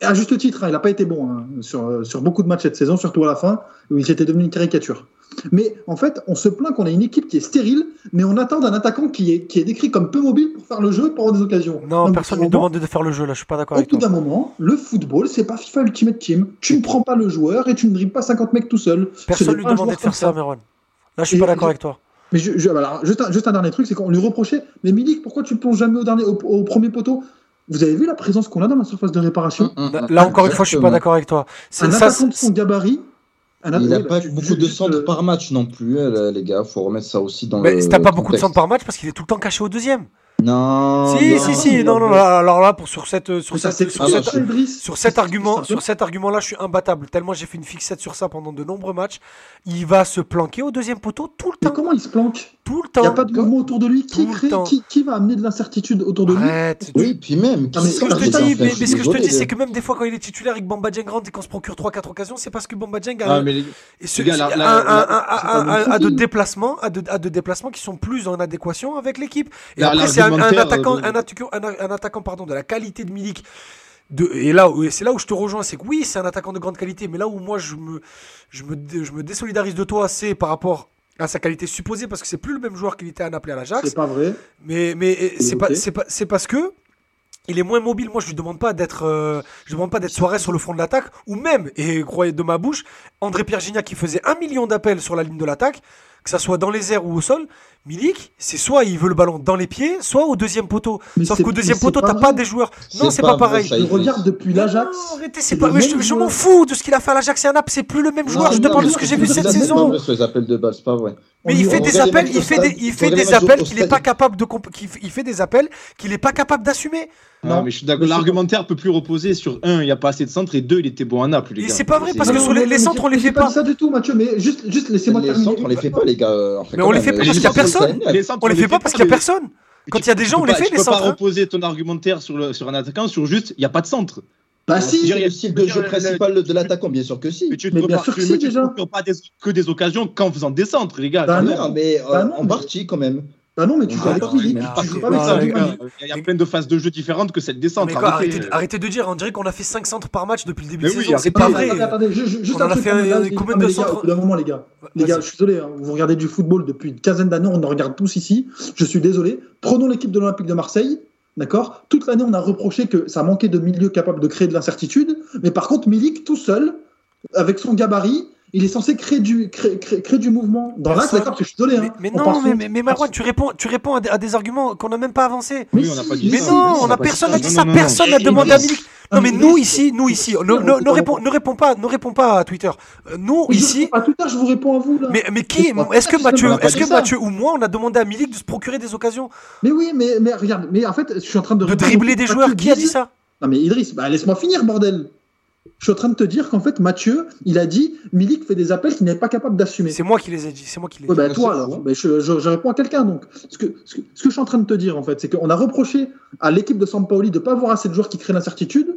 et à juste titre, hein, il n'a pas été bon hein, sur, euh, sur beaucoup de matchs cette saison, surtout à la fin, où il était devenu une caricature. Mais en fait, on se plaint qu'on a une équipe qui est stérile, mais on attend d'un attaquant qui est, qui est décrit comme peu mobile pour faire le jeu, pour avoir des occasions. Non, Donc, personne au lui demande de faire le jeu là. Je suis pas d'accord au avec bout toi. d'un moment, le football, c'est pas FIFA Ultimate Team. Tu ne prends pas le joueur et tu ne dribbles pas 50 mecs tout seul. Personne n'est lui demandait de faire ça, Merwan. Là, je suis Et- pas d'accord avec toi. Mais je, je- alors, juste, un, juste un dernier truc, c'est qu'on lui reprochait, mais Milik, pourquoi tu plonges jamais au, dernier, au, au premier poteau? Vous avez vu la présence qu'on a dans la surface de réparation Hum, hum, Là, encore une fois, je suis pas d'accord avec toi. C'est- Un ça, c'est- son gabarit. un Il n'a pas tu- beaucoup de centres euh, par match non plus, euh, les gars. faut remettre ça aussi dans Mais le. t'as pas beaucoup de centres par match parce qu'il est tout le temps caché au deuxième. Non. si, non. si, si. Non, non, là, alors là, pour, sur cette, sur mais ça cette, sur Ah, cette- bah. Sur cet argument, sur cet argument-là, je suis imbattable. Tellement j'ai fait une fixette sur ça pendant de nombreux matchs. Il va se planquer au deuxième poteau tout le Mais temps. comment il se planque Tout le Il n'y a temps. pas de mouvement autour de lui. Qui, crée, temps. qui, qui va amener de l'incertitude autour de lui Arrête. Oui, puis même. Mais Ce que je te dis, mais, mais ce que je te dis, c'est mais- que même des fois quand il est titulaire avec Bamba Dieng rentre et qu'on se procure 3-4 occasions, c'est parce que Bamba Dieng a, et de déplacements, a de, a de déplacements qui sont plus en adéquation avec l'équipe. Et après, c'est un, un l'argumentaire, attaquant, euh, un, attaquant, un, un attaquant pardon, de la qualité de Milik. De, et là, c'est là où je te rejoins, c'est que oui, c'est un attaquant de grande qualité, mais là où moi je me, je me, je me désolidarise de toi, c'est par rapport à sa qualité supposée, parce que c'est plus le même joueur qu'il était à Naples à l'Ajax. C'est pas vrai. Mais, mais euh, c'est pas, c'est pas, c'est parce que il est moins mobile. Moi, je lui demande pas d'être, euh, je demande pas d'être soirée sur le front de l'attaque, ou même, et croyez de ma bouche, André Pierre Gignac qui faisait un million d'appels sur la ligne de l'attaque, que ça soit dans les airs ou au sol. Milik, c'est soit il veut le ballon dans les pieds, soit au deuxième poteau. Mais Sauf qu'au deuxième poteau, t'as pas des joueurs. Non, C'est pas pareil. Je il- regarde depuis l'Ajax. Non, arrêtez, c'est pas. mais je, m'en fous de ce qu'il a fait à l'Ajax et à Naples. C'est plus le même joueur. je te parle de ce que j'ai vu cette saison. les appels de balle, c'est pas vrai. Mais il fait des les appels, il fait des, il fait les des appels qu'il est pas capable de il fait des appels qu'il est pas capable d'assumer. Non. mais je suis d'accord. L'argumentaire peut plus reposer sur un, il n'y a pas assez de centres, et deux, il était bon à Naples, les Mais gars. c'est pas vrai, parce que sur les- les centres, on les fait pas ça du tout, Mathieu, mais juste, juste laissez-moi Les terminer. centres, on les fait pas, les gars. Mais on les fait pas parce qu'il y a personne. Centres, On les fait pas parce qu'il y a personne. Quand tu- il y a des tu gens, peux on les fait, Tu les peux pas centres, hein. reposer ton argumentaire sur, un attaquant sur juste, il n'y a pas de centre. Bah Si, c'est il y a- le style de jeu principal de l'attaquant, bien sûr que si. Mais tu Mais ne bien pas, sûr que tu- si, mais tu déjà. pas des- que des occasions qu'en faisant des centres, les gars. Bah quand non. mais Bah euh, non, en mais- partie quand même. Bah non, mais tu Ah, joues avec gars. Il y a plein de phases de jeu différentes que celle des Non, centres. mais quoi, arrêtez. de dire, on dirait qu'on a fait 5 centres par match depuis le début Mais de oui, saison. C'est pas vrai. Attendez, attendez, ju- ju- juste On a truc, fait combien de centres d'un moment, les gars. Les gars, je suis désolé, hein, vous regardez du football depuis une quinzaine d'années, on en regarde tous ici. Je suis désolé. Prenons l'équipe de l'Olympique de Marseille. D'accord? Toute l'année, on a reproché que ça manquait de milieu capable de créer de l'incertitude. Mais par contre, Milik, tout seul, avec son gabarit, Il est censé créer du, créer, créer- créer du mouvement. Dans l'axe, d'accord, parce que je suis désolé. Mais, hein. mais On non, mais, mais, tu réponds, tu réponds à des, à des arguments qu'on n'a même pas avancés. Mais Oui, on n'a si, pas dit Mais ça, non, on a personne n'a dit ça, personne n'a demandé à. Milik. Non mais nous ici, nous ici, ne, ne, ne c'est- réponds, ne réponds pas, ne réponds pas à Twitter. Euh, Nous ici, à l'heure, je vous réponds à vous là. mais, mais qui Est-ce que Mathieu, est-ce que. Mathieu ou moi, on a demandé à Milik de se procurer des occasions, Mais oui, mais, mais regarde, mais en fait, je suis en train de. de répondre dribbler des joueurs Qui a dit ça? Non mais Idriss, bah, laisse-moi finir, bordel. Je suis en train de te dire qu'en fait, Mathieu, il a dit Milik fait des appels qu'il n'est pas capable d'assumer. C'est moi qui les ai dit. C'est moi qui les ai Ouais, dit. bah, toi alors, faux. Bah, je, je- je réponds à quelqu'un donc. Ce que, ce, que, ce que je suis en train de te dire en fait, c'est qu'on a reproché à l'équipe de Sampaoli de ne pas avoir assez de joueurs qui créent l'incertitude,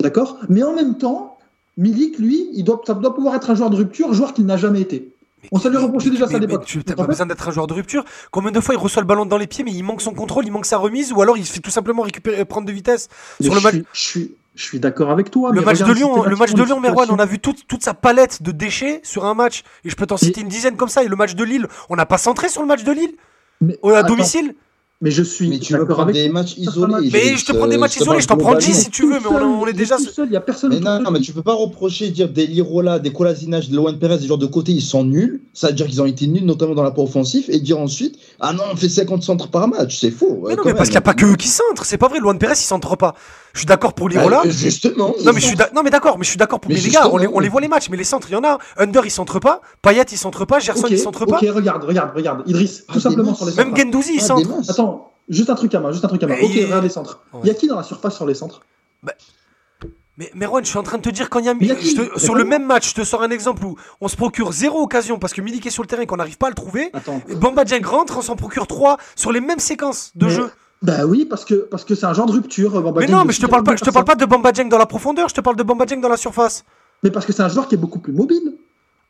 d'accord? Mais en même temps, Milik, lui, il doit, ça doit pouvoir être un joueur de rupture, joueur qu'il n'a jamais été. Mais- On s'est lui reproché déjà ça à l'époque. Tu n'as pas besoin d'être un joueur de rupture? Combien de fois il reçoit le ballon dans les pieds, mais il manque son contrôle, il manque sa remise, ou alors il fait tout simplement récupérer, prendre de vitesse. Mais Sur le match- je, suis, je suis d'accord avec toi. Le mais match de Lyon, le match de Lyon, Merwan, on a vu toute, toute sa palette de déchets sur un match. Et je peux t'en citer une dizaine comme ça. Et le match de Lille, on n'a pas centré sur le match de Lille Mais, au- à attends, domicile. mais je suis Mais tu veux prendre avec des matchs isolés. Mais je te prends des euh, matchs isolés, je t'en prends globalement. 10 si tu veux, mais on, on est déjà. seul, il y a personne. Mais non, non, mais tu peux pas reprocher, dire des Lirola, des Kolasinac, des Loan Perez, des joueurs de côté, ils sont nuls. Ça veut dire qu'ils ont été nuls, notamment dans l'apport offensif, et dire ensuite, ah non, on fait 50 centres par match, c'est faux. Mais euh, non, mais parce qu'il n'y a pas que eux qui centrent. C'est pas vrai. Luan Perez, il centre pas. Je suis d'accord pour Lirola. Bah, justement. Non mais je suis non mais d'accord mais je suis d'accord pour Mais mais les gars on les, on les voit les matchs mais les centres il y en a Under il centre pas Payet il centre pas Gerson Ok, il centre pas ok, regarde, regarde, regarde. Idriss, Ah, tout des simplement sur les même centres. Gendouzi il Ah, centre. Attends, juste un truc à main, juste un truc à main. Mais Ok, il- regarde les centres. Ouais. Y a qui dans la surface sur les centres? Mais Merwan je suis en train de te dire quand il y a y a qui te- sur le même match je te sors un exemple où on se procure zéro occasion parce que Milik est sur le terrain et qu'on n'arrive pas à le trouver Attends. Bamba Dieng rentre on s'en procure trois sur les mêmes séquences de Mais- jeu Bah oui, parce que parce que c'est un genre de rupture. Bamba mais non mais je te parle pas je te parle pas de Bamba dans la profondeur je te parle de Bamba dans la surface Mais parce que c'est un joueur qui est beaucoup plus mobile.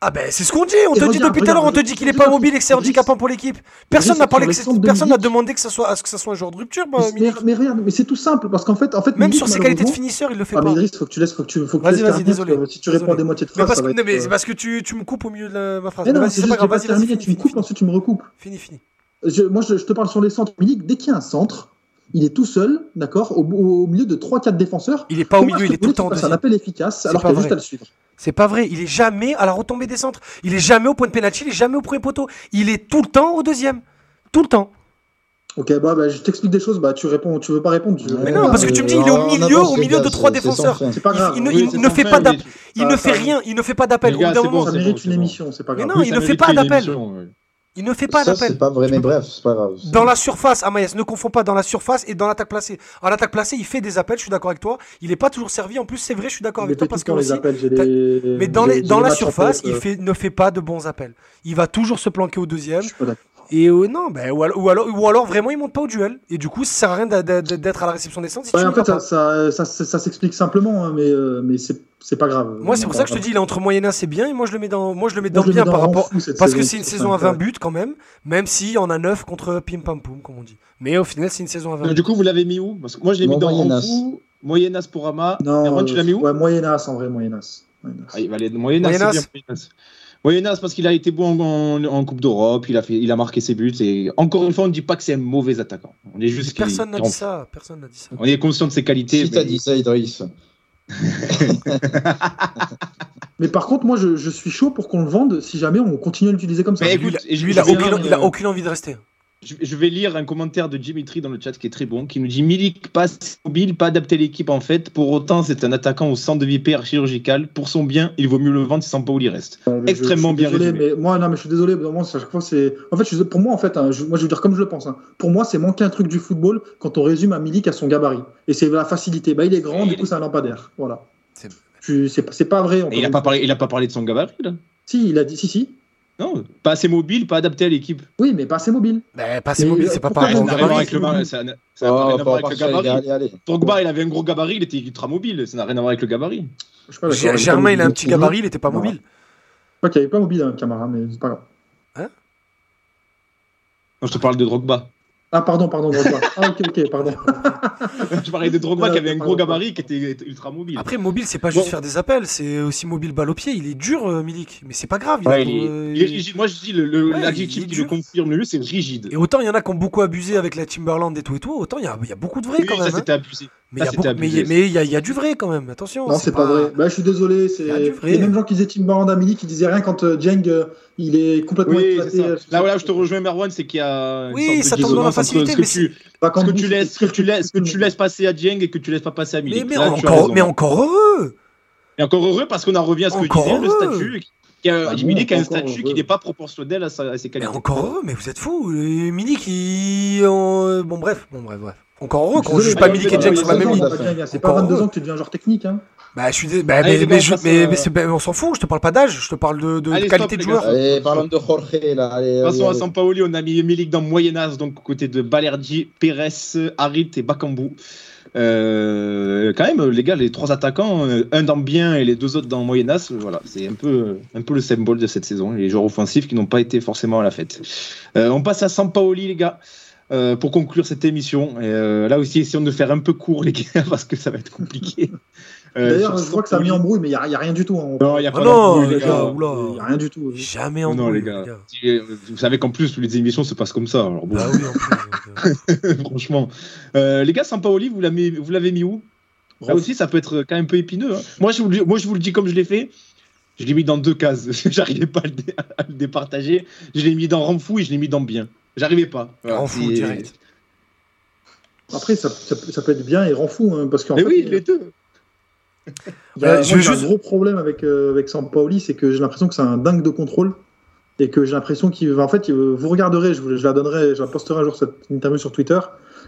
ah ben c'est ce qu'on dit on Et te dit depuis tout à l'heure on te dit qu'il est pas mobile et que c'est handicapant pour l'équipe personne n'a parlé que c'est- personne n'a demandé que ça soit à ce que ça soit un joueur de rupture bah, mais, mais regarde, mais c'est tout simple parce qu'en fait, en fait, même Milik, sur ses qualités de finisseur il le fait Ah, mais pas Idriss, faut que tu laisses, faut que tu, faut que Vas-y, vas-y, désolé. Si tu réponds des moitiés de Mais phrase, parce, ça que, va être, mais euh, parce que tu, tu me coupes au milieu de la- ma phrase. Mais Mais non, vas-y, c'est c'est pas grave, vas-y, terminé, tu me coupes, ensuite tu me recoupes. fini, fini. Je- moi, je, je te parle sur les centres. Milik, dès qu'il y a un centre, il est tout seul, d'accord, au, au milieu de 3-4 défenseurs. Il est pas au milieu, il est tout le temps passes un appel efficace C'est alors pas qu'il a juste vrai. à le suivre. C'est pas vrai, il est jamais à la retombée des centres. Il est jamais au point de pénalty, il est jamais au premier poteau. Il est tout le temps au deuxième. Tout le temps. Ok, bah, bah, je t'explique des choses, bah, tu réponds, tu veux pas répondre. tu- Mais non, parce que tu me dis, il est au milieu, au milieu de trois défenseurs. C'est pas Il- grave. il ne- Oui, il c'est ne sans fait pas mais- d'appel. Il ne ça- fait rien, il ne fait pas d'appel. Les Au gars, bout d'un c'est moment, bon, ça c'est mérite c'est une émission, c'est pas Mais grave. non, Oui, il ne fait pas d'appel. Il ne fait pas d'appel. c'est pas vrai, mais bref, c'est pas grave. Dans la surface, Amaïs, ne confonds pas dans la surface et dans l'attaque placée. En attaque placée, il fait des appels, je suis d'accord avec toi. Il n'est pas toujours servi. En plus, c'est vrai, je suis d'accord avec toi parce que les appels, les- Mais dans, les, dans la surface, il euh, fait, ne fait pas de bons appels. Il va toujours se planquer au deuxième. Je suis pas. Et euh, non, ben, ou, alors, ou, alors, ou alors vraiment il monte pas au duel. Et du coup, ça sert à rien d'être à la réception des centres si Ouais, tu en fait, ça, ça, ça, ça s'explique simplement, hein, mais, euh, mais c'est pas grave. Moi, c'est pour ça que je te dis, il est entre moyenne c'est bien. Et moi, je le mets dans, moi, je le mets dans Moi, je le bien mets par rapport. fou, Parce que c'est une saison à ça, 20 buts quand même. Même si on a 9 contre Pim Pam Poum, comme on dit. Mais au final, c'est une saison à 20 Donc, buts. Du coup, vous l'avez mis où? Parce que moi, je l'ai mis dans Moyen-As. Moyen-As pour Ama. Non, Erwan, tu l'as mis où? Ouais, Moyen-As, en vrai, Moyen-As. Moyen-As. Ah, il va aller de Moyen-As. Moyen-As. Moyen-As. Moyen-As parce qu'il a été bon en, Coupe d'Europe, il a, fait, il a marqué ses buts. Et encore une fois, on ne dit pas que c'est un mauvais attaquant. On est juste Personne n'a dit ça. Personne n'a dit ça. On est conscient de ses qualités. Si t'as mais- dit ça, Idriss. Mais par contre, moi, je, je suis chaud pour qu'on le vende si jamais on continue à l'utiliser comme ça. Mais écoute, et je- lui, il a aucune- lire, il a euh, aucune envie de rester. Je, vais lire un commentaire de Dimitri dans le chat qui est très bon, qui nous dit Milik pas assez mobile, pas adapté à l'équipe en fait. Pour autant, c'est un attaquant au centre de vie chirurgical. Pour son bien, il vaut mieux le vendre sans pas où il reste. Je- extrêmement je suis bien désolé, résumé. mais moi, non, mais je suis désolé. Vraiment, à chaque fois, c'est. En fait, je suis- pour moi, en fait, hein, je- moi, je veux dire comme je le pense. hein. Pour moi, c'est manquer un truc du football quand on résume à Milik à son gabarit. Et c'est la facilité. Bah, il est grand, Et du coup, c'est un lampadaire. Voilà. C'est- pas- vrai. Il a une pas parlé, il a pas parlé de son gabarit là? Si, il a dit si, si. Non, pas assez mobile, pas adapté à l'équipe. Oui, mais pas assez mobile. Mais pas assez mobile, c'est pas pareil. Ça n'a rien à voir avec le mar- ça n'a- ça n'a Oh, rien à voir pas avec le partir, allez, gabarit. allez, allez. Drogba, il avait un gros gabarit, il était ultra mobile. Ça n'a rien à voir avec le gabarit. Je Germain, il a un petit gabarit, il était pas mobile. Qu'il n'y avait pas mobile, hein, Camara, mais c'est pas grave. Non, je te parle de Drogba. Ah, pardon, pardon, Drogba. Ah, ok, ok, pardon. je parlais de Drogba qui avait un gros gabarit qui était ultra mobile. Après, mobile, c'est pas juste Bon. faire des appels, c'est aussi mobile balle au pied. Il est dur, euh, Milik. Mais c'est pas grave. il a- Ouais, il, est, euh, il est rigide. Moi, je dis le- le- Ouais, l'adjectif il est qui le confirme le mieux, c'est rigide. Et autant il y en a qui ont beaucoup abusé avec la Timberland et tout et tout, autant il y a, il y a beaucoup de vrais Oui, quand ça même. hein. c'était abusé. Mais il y, Ah, a mais il y a- mais il y, a- il y a du vrai quand même, attention. Non, c'est pas, vrai. Bah, je suis désolé. C'est Il y a du vrai. les mêmes gens qui disaient Tim Barandamini qui disaient rien quand euh, Jeng euh, il est complètement Oui, éclaté. euh, Là, voilà, je te rejoins, Merwan, c'est qu'il y a. une Oui, sorte de ça tombe dans la facilité, ce que mais tu- ce que tu laisses, ce que tu laisses, ce que tu c'était- laisses passer à Dieng et que tu laisses pas passer à Mais, Milik. mais, Là, encore, mais heureux Et encore heureux parce qu'on en revient à ce que disait le heureux. statut. Qui a, Ah bon, Milik a un statut heureux. qui n'est pas proportionnel à, sa- à ses Mais qualités. encore heureux, mais vous êtes fous. Milik, il. euh, Bon, bref, bon, bref, bref. Encore heureux qu'on Désolé, juge pas Milik et va- sur la même ligne. C'est pas Encore 22 heureux. ans que tu deviens joueur technique. Hein. Bah, je suis dé- bah, Allez, mais, mais euh, mais on s'en fout, je te parle pas d'âge, je te parle de, de- Allez, qualité stop, de joueur. Allez, parlons de Jorge là. Allez, Passons à. Sampaoli, on a mis Milik dans Moyen-Âge, donc côté de Balerdi, Pérez, Harit et Bakambu. Euh, quand même, les gars, les trois attaquants, euh, un dans bien et les deux autres dans Moyen-Âge, voilà, c'est un peu, un peu le symbole de cette saison, les joueurs offensifs qui n'ont pas été forcément à la fête. Euh, on passe à Sampaoli, les gars. Euh, pour conclure cette émission, Et, euh, là aussi, essayons de faire un peu court, les gars, parce que ça va être compliqué. Euh, D'ailleurs, je vois que ça a mis en brouille, mais il n'y a, rien du tout. hein. Non, il n'y a Ah pas non, d'embrouille, les gars, gars. oula. Il n'y a rien du tout. Jamais en Non, brouille, les gars. Vous savez qu'en plus, les émissions se passent comme ça. Alors bon, oui, en plus. franchement. Euh, les gars, Sampaoli, vous l'avez vous l'avez mis où? Là aussi, ça peut être quand même un peu épineux. hein. Moi, je vous, le- moi, je vous le dis comme je l'ai fait. Je l'ai mis dans deux cases. J'arrivais pas à le, dé- à le départager. Je l'ai mis dans Ramfou et je l'ai mis dans Bien. J'arrivais pas. Voilà, Rend fou direct. Après, ça, ça, peut- ça peut être bien et rend fou. hein, parce qu'en Mais fait, oui, les deux. il y a, Euh, moi, juste- un gros problème avec, euh, avec Sampaoli, c'est que j'ai l'impression que c'est un dingue de contrôle. Et que j'ai l'impression qu'il va. En fait, vous regarderez, je, vous- je la donnerai, je la posterai un jour cette interview sur Twitter.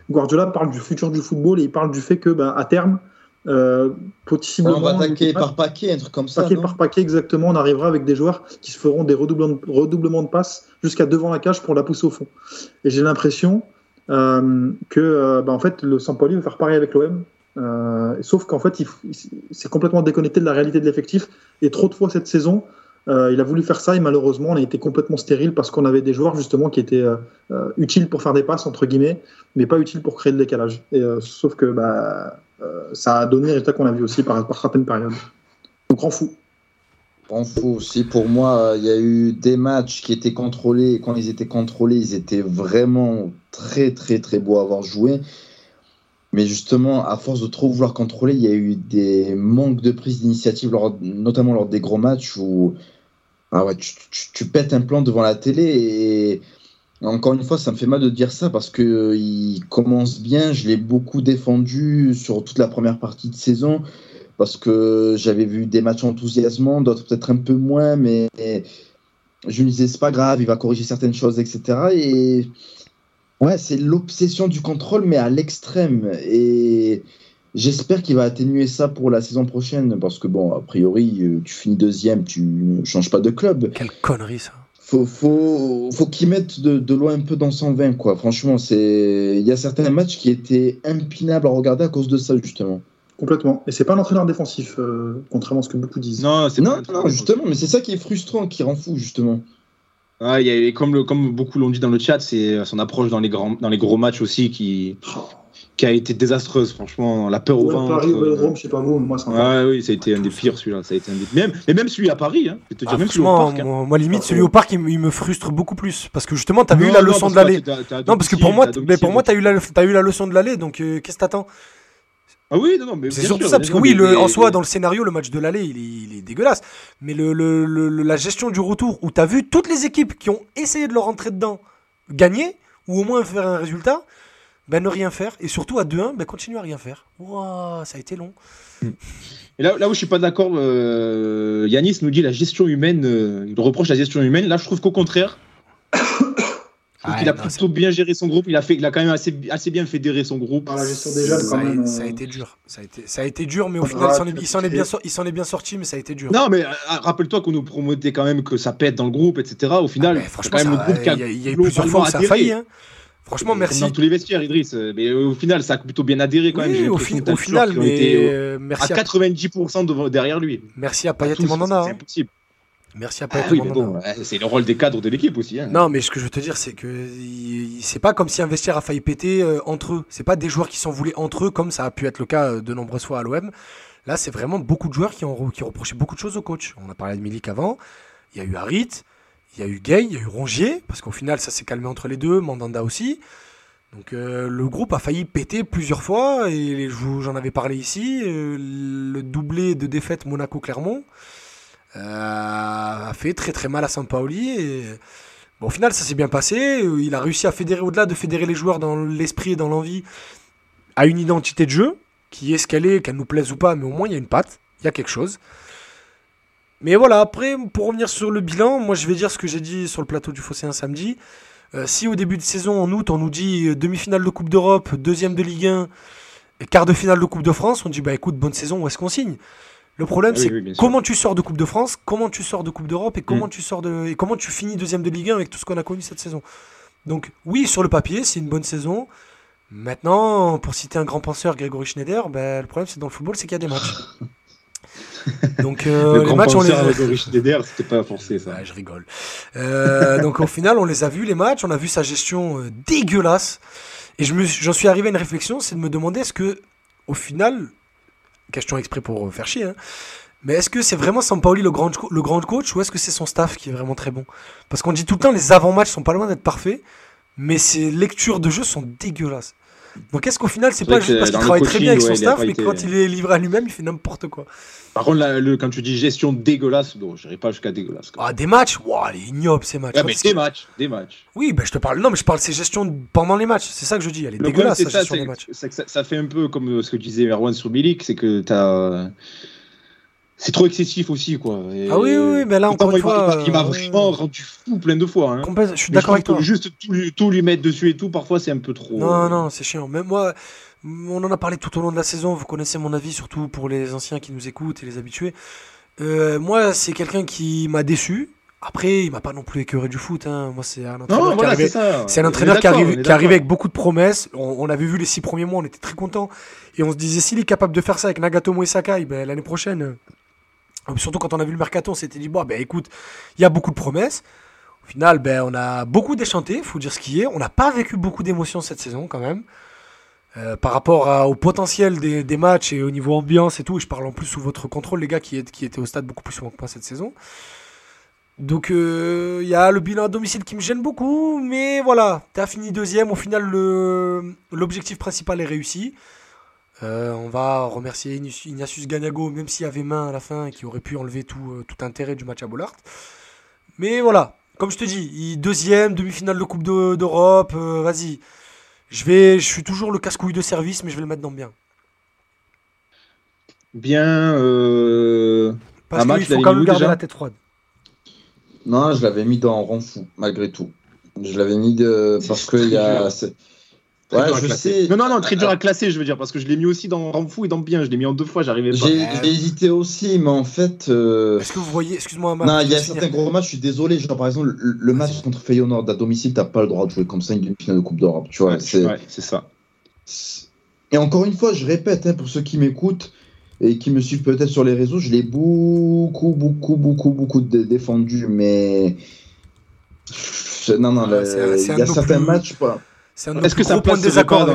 Guardiola parle du futur du football et il parle du fait que, bah, à terme, euh, possiblement. On va attaquer par paquet, un truc comme ça. paquet par paquet, exactement, on arrivera avec des joueurs qui se feront des redoublements de, redoublements de passes jusqu'à devant la cage pour la pousser au fond. Et j'ai l'impression euh, que euh, bah, en fait, le Sampoli va faire pareil avec l'OM. Euh, sauf qu'en fait, il, il- c'est complètement déconnecté de la réalité de l'effectif. Et trop de fois cette saison, euh, il a voulu faire ça et malheureusement, on a été complètement stérile parce qu'on avait des joueurs justement qui étaient euh, utiles pour faire des passes, entre guillemets, mais pas utiles pour créer le décalage. Et, euh, sauf que bah, ça a donné les résultats qu'on a vu aussi par, par certaines périodes. Donc, grand fou. En fou aussi, pour moi, il y a eu des matchs qui étaient contrôlés. et Quand ils étaient contrôlés, ils étaient vraiment très, très, très beaux à avoir joué. Mais justement, à force de trop vouloir contrôler, il y a eu des manques de prise d'initiative, notamment lors des gros matchs où ah tu- tu pètes un plan devant la télé. Et encore une fois, ça me fait mal de dire ça parce que euh, il commence bien. Je l'ai beaucoup défendu sur toute la première partie de saison parce que j'avais vu des matchs enthousiasmants, d'autres peut-être un peu moins, mais je me disais c'est pas grave, il va corriger certaines choses, etc. Et ouais, c'est l'obsession du contrôle, mais à l'extrême. Et j'espère qu'il va atténuer ça pour la saison prochaine, parce que bon, a priori, euh, tu finis deuxième, tu ne changes pas de club. Quelle connerie ça. Faut, faut, faut qu'il mette de, de l'eau un peu dans son vin, quoi. Franchement, c'est il y a certains matchs qui étaient impinables à regarder à cause de ça, justement. Complètement. Et c'est pas un entraîneur défensif, euh, contrairement à ce que beaucoup disent. Non, c'est Non, pas- non, justement, mais c'est ça qui est frustrant, qui rend fou, justement. Ah, il y a- et comme, le- comme beaucoup l'ont dit dans le chat, c'est son approche dans les, grands, dans les gros matchs aussi qui, qui a été désastreuse, franchement. La peur au Ouais, ventre. Paris au euh, je sais pas vous, mais moi Ouais, oui, ça a été un des pires celui-là. Ça a été un des... même, mais même celui à Paris, hein. Je vais te dire, Ah, même celui au parc. hein. moi, moi, limite Ah, celui ouais. au parc il, me- il me frustre beaucoup plus parce que justement t'as Non, la non, leçon de t'as Non parce que pour moi, mais pour moi t'as eu la t'as eu la leçon de l'aller donc euh, qu'est-ce que t'attends? Ah oui, non, non, mais C'est surtout sûr, ça parce que oui le, en soi dans le scénario le match de l'aller il est, il est dégueulasse mais le, le- le- le- la gestion du retour où t'as vu toutes les équipes qui ont essayé de leur rentrer dedans gagner ou au moins faire un résultat ben ne rien faire et surtout à 2-1 ben continue à rien faire. Ouah, ça a été long. Et là, là où je suis pas d'accord, euh, Yanis nous dit la gestion humaine, euh, il reproche la gestion humaine. Là, je trouve qu'au contraire, je trouve Ah, qu'il a non, plutôt bien géré son groupe. Il a, fait, il a quand même assez, assez bien fédéré son groupe. Par la gestion des jeunes, ça, quand a, même. ça a euh, été dur. Ça a été, ça a été dur, mais au Ah, final, il s'en est, il est bien, fait. sor- il s'en est bien sorti, mais ça a été dur. Non, mais euh, rappelle-toi qu'on nous promettait quand même que ça pète dans le groupe, etc. Au final, Ah, franchement, quand même ça- le groupe qui a, il y a, il y a eu plusieurs fois où ça a failli. hein. Franchement, Comme merci. Dans tous les vestiaires, Idriss. Mais au final, ça a plutôt bien adhéré quand même. Oui, au, fi- au final, mais été, euh, à merci, à, 90% devant- derrière lui. merci à Pas Payet et Mandanda. C'est hein. impossible. Merci à Ah Payet et oui, bon, c'est le rôle des cadres de l'équipe aussi. hein. Non, mais ce que je veux te dire, c'est que c'est pas comme si un vestiaire a failli péter euh, entre eux. C'est pas des joueurs qui s'en voulaient entre eux, comme ça a pu être le cas euh, de nombreuses fois à l'OM. Là, c'est vraiment beaucoup de joueurs qui ont qui reprochaient beaucoup de choses au coach. On a parlé de Milik avant. Il y a eu Harit, il y a eu Gay, il y a eu Rongier, parce qu'au final, ça s'est calmé entre les deux. Mandanda aussi. Donc euh, le groupe a failli péter plusieurs fois et j'en avais parlé ici. euh, le doublé de défaite Monaco-Clermont euh, a fait très très mal à Sampaoli. Et, bon, au final, ça s'est bien passé. Il a réussi à fédérer, au-delà de fédérer les joueurs dans l'esprit et dans l'envie, à une identité de jeu qui est ce qu'elle est, qu'elle nous plaise ou pas, mais au moins il y a une patte, il y a quelque chose. Mais voilà, après, pour revenir sur le bilan, moi je vais dire ce que j'ai dit sur le plateau du Fossé un samedi. Euh, si au début de saison, en août, on nous dit euh, demi-finale de Coupe d'Europe, deuxième de Ligue 1, et quart de finale de Coupe de France, on dit bah écoute, bonne saison, où est-ce qu'on signe? Le problème, Oui, c'est oui, comment tu sors de Coupe de France, comment tu sors de Coupe d'Europe, et comment Mm. tu sors de, et comment tu finis deuxième de Ligue 1 avec tout ce qu'on a connu cette saison. Donc oui, sur le papier, c'est une bonne saison. Maintenant, pour citer un grand penseur, Grégory Schneider, ben, le problème c'est dans le football, c'est qu'il y a des matchs. Donc euh, le les matchs, on les avec c'était pas forcé ça. Je rigole. Euh, donc au final, on les a vus les matchs, on a vu sa gestion euh, dégueulasse. Et je me, j'en suis arrivé à une réflexion, c'est de me demander est-ce que, au final, question exprès pour faire chier, hein, mais est-ce que c'est vraiment Sampaoli le grand, le grand coach ou est-ce que c'est son staff qui est vraiment très bon? Parce qu'on dit tout le temps les avant-matchs sont pas loin d'être parfaits, mais ses lectures de jeu sont dégueulasses. Donc est-ce qu'au final c'est pas juste parce qu'il le travaille très bien avec son ouais, il staff, mais été- quand il est livré à lui-même, il fait n'importe quoi? Par contre, là, le, quand tu dis gestion dégueulasse, non, j'irai pas jusqu'à dégueulasse. Ah, des matchs? Ouah, les ignobles ces matchs. Ouais, mais des que- matchs, des matchs. Oui, ben je te parle. Non, mais je parle de ses gestions pendant les matchs. C'est ça que je dis. Elle est Le problème, dégueulasse, c'est sa ça, gestion des matchs. ça, ça fait un peu comme euh, ce que disait Merwan sur Milik, c'est que t'as. C'est trop excessif aussi, quoi. Et- Ah oui, oui, mais là, encore une fois, il m'a euh, vraiment rendu fou plein de fois. Hein. Complète- Je suis d'accord avec toi. que Juste tout lui, tout lui mettre dessus et tout, parfois c'est un peu trop. Non, non, c'est chiant. Même moi, on en a parlé tout au long de la saison. Vous connaissez mon avis, surtout pour les anciens qui nous écoutent et les habitués. Euh, moi, c'est quelqu'un qui m'a déçu. Après, il m'a pas non plus écœuré du foot. hein. Moi, c'est un entraîneur Non, qui voilà, arrivait- c'est un entraîneur qui arrive, arrivait avec beaucoup de promesses. On, on avait vu les six premiers mois, on était très contents. Et on se disait, s'il est capable de faire ça avec Nagatomo et Sakai, ben, l'année prochaine, euh, surtout quand on a vu le mercato, on s'était dit, bon, ben écoute, il y a beaucoup de promesses. Au final, ben, on a beaucoup déchanté, faut dire ce qui est. On n'a pas vécu beaucoup d'émotions cette saison, quand même. Euh, par rapport au potentiel des, matchs et au niveau ambiance et tout, et je parle en plus sous votre contrôle, les gars qui, étaient au stade beaucoup plus souvent que moi cette saison. Donc euh, il y a le bilan à domicile qui me gêne beaucoup, mais voilà, t'as fini deuxième, au final l'objectif principal est réussi. Euh, on va remercier Ignatius- Ganago, même s'il y avait main à la fin et qui aurait pu enlever tout, euh, tout intérêt du match à Bollard. Mais voilà, comme je te dis, il- deuxième, demi-finale de Coupe de- d'Europe, euh, vas-y. Je vais, je suis toujours le casse-couille de service, mais je vais le mettre dans bien. Bien. euh, Parce qu'il faut quand même garder déjà la tête froide. Non, je l'avais mis dans rang fou, malgré tout. Je l'avais mis de... Parce qu'il y a. très Ouais, je sais. Non, non, non, très dur à classer, je veux dire, parce que je l'ai mis aussi dans Rang Fou et dans Bien. Je l'ai mis en deux fois, j'arrivais pas. J'ai j'ai hésité aussi, mais en fait. euh, Est-ce que vous voyez, excuse-moi, Non, il y a certains gros matchs, je suis désolé. Genre, par exemple, le, le match contre Feyenoord à domicile, t'as pas le droit de jouer comme ça une demi-finale de Coupe d'Europe. Tu vois, Ouais, c'est. ouais, ça. Et encore une fois, je répète, hein, pour ceux qui m'écoutent et qui me suivent peut-être sur les réseaux, je l'ai beaucoup, beaucoup, beaucoup, beaucoup dé- défendu, mais. Non, non, c'est il y a certains plus- matchs, pas. C'est un de Est-ce nos que plus gros points de désaccord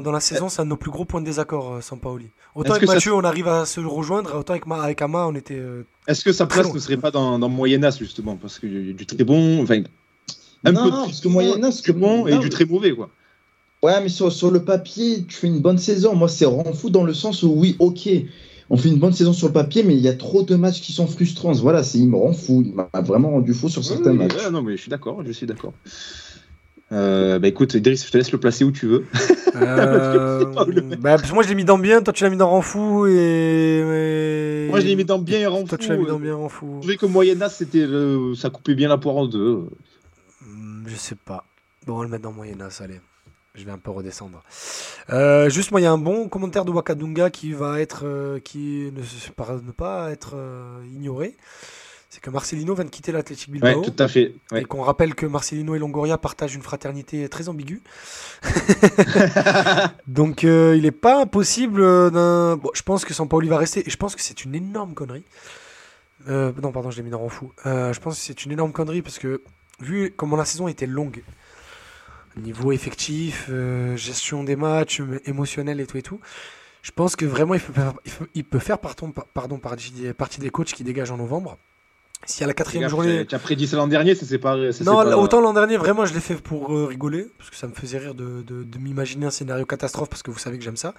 dans- la saison, c'est un de nos plus gros points de désaccord, euh, sans Paoli. Autant Est-ce avec que ça Mathieu, se- on arrive à se rejoindre, autant avec, Ma- avec Ama, on était. euh, Est-ce que sa place long. ne serait pas dans, dans Moyennas, justement? Parce qu'il y a du très bon, enfin, un Non, peu non, de parce que Moyennas, très bon et non, du très mauvais, quoi. Ouais, mais sur, sur le papier, tu fais une bonne saison. Moi, c'est rend fou dans le sens où, oui, ok, on fait une bonne saison sur le papier, mais il y a trop de matchs qui sont frustrants. Voilà, c'est, il me rend fou. Il m'a vraiment rendu fou sur certains Oui, matchs. ouais, non, mais je suis d'accord, je suis d'accord. Euh, bah écoute, Idriss, je te laisse le placer où tu veux. euh, le bah, parce que moi, je l'ai mis dans bien, toi, tu l'as mis dans Ranfou et. et- Moi, je l'ai mis dans bien et rend Toi, tu l'as mis dans euh, bien, Ranfou. Je trouvais que Moyennas, c'était le- ça coupait bien la poire en deux. Hmm, Je sais pas. Bon, on va le mettre dans Moyennas, allez. Je vais un peu redescendre. Euh, juste, moi, il y a un bon commentaire de Wakadunga qui va être. euh, qui ne, ne pas être ignoré. C'est que Marcelino vient de quitter l'Athletic Ouais, Bilbao. tout à fait. Ouais. Et qu'on rappelle que Marcelino et Longoria partagent une fraternité très ambiguë. Donc euh, il n'est pas impossible euh, d'un. Bon, je pense que Sampaoli va rester. Et je pense que c'est une énorme connerie. Euh, non, pardon, je l'ai mis dans fou. Euh, je pense que c'est une énorme connerie parce que, vu comment la saison était longue, niveau effectif, gestion des matchs, émotionnel et tout et tout, je pense que vraiment il peut faire, il peut, il peut faire pardon, partie des coachs qui dégagent en novembre. Si à la quatrième journée. Tu as prédit ça l'an dernier, ça c'est pas. ça, Non, pas- autant l'an dernier, vraiment, je l'ai fait pour euh, rigoler, parce que ça me faisait rire de, de- de m'imaginer un scénario catastrophe, parce que vous savez que j'aime ça.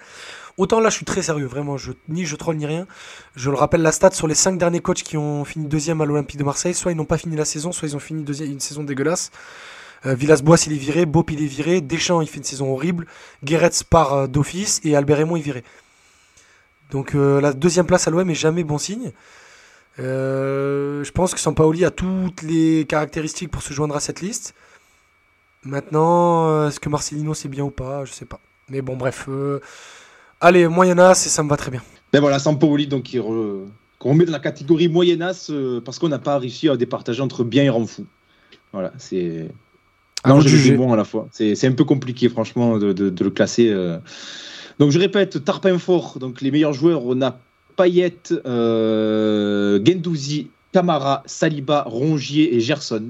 Autant là, je suis très sérieux, vraiment, je, ni je troll ni rien. Je le rappelle, la stat sur les cinq derniers coachs qui ont fini deuxième à l'Olympique de Marseille, soit ils n'ont pas fini la saison, soit ils ont fini deuxième, une saison dégueulasse. Euh, Villas-Boas, il est viré, Bop, il est viré, Deschamps, il fait une saison horrible, Guéretz part euh, d'office, et Albert Raymond est viré. Donc la deuxième place à l'OM est jamais bon signe. Euh, je pense que Sampaoli a toutes les caractéristiques pour se joindre à cette liste. Maintenant, euh, est-ce que Marcelino c'est bien ou pas? Je sais pas. Mais bon, bref. euh, Allez, Moyenas, et ça me va très bien. Ben voilà, Sampaoli, donc re- qu'on remet dans la catégorie moyennasse euh, parce qu'on n'a pas réussi à départager entre bien et rend fou. Voilà, c'est. Non, je juger. dis bon à la fois. C'est c'est un peu compliqué, franchement, de, de- de le classer. euh. Donc je répète, Tarpin fort, donc les meilleurs joueurs, on a Payet, euh, Gendouzi, Camara, Saliba, Rongier et Gerson.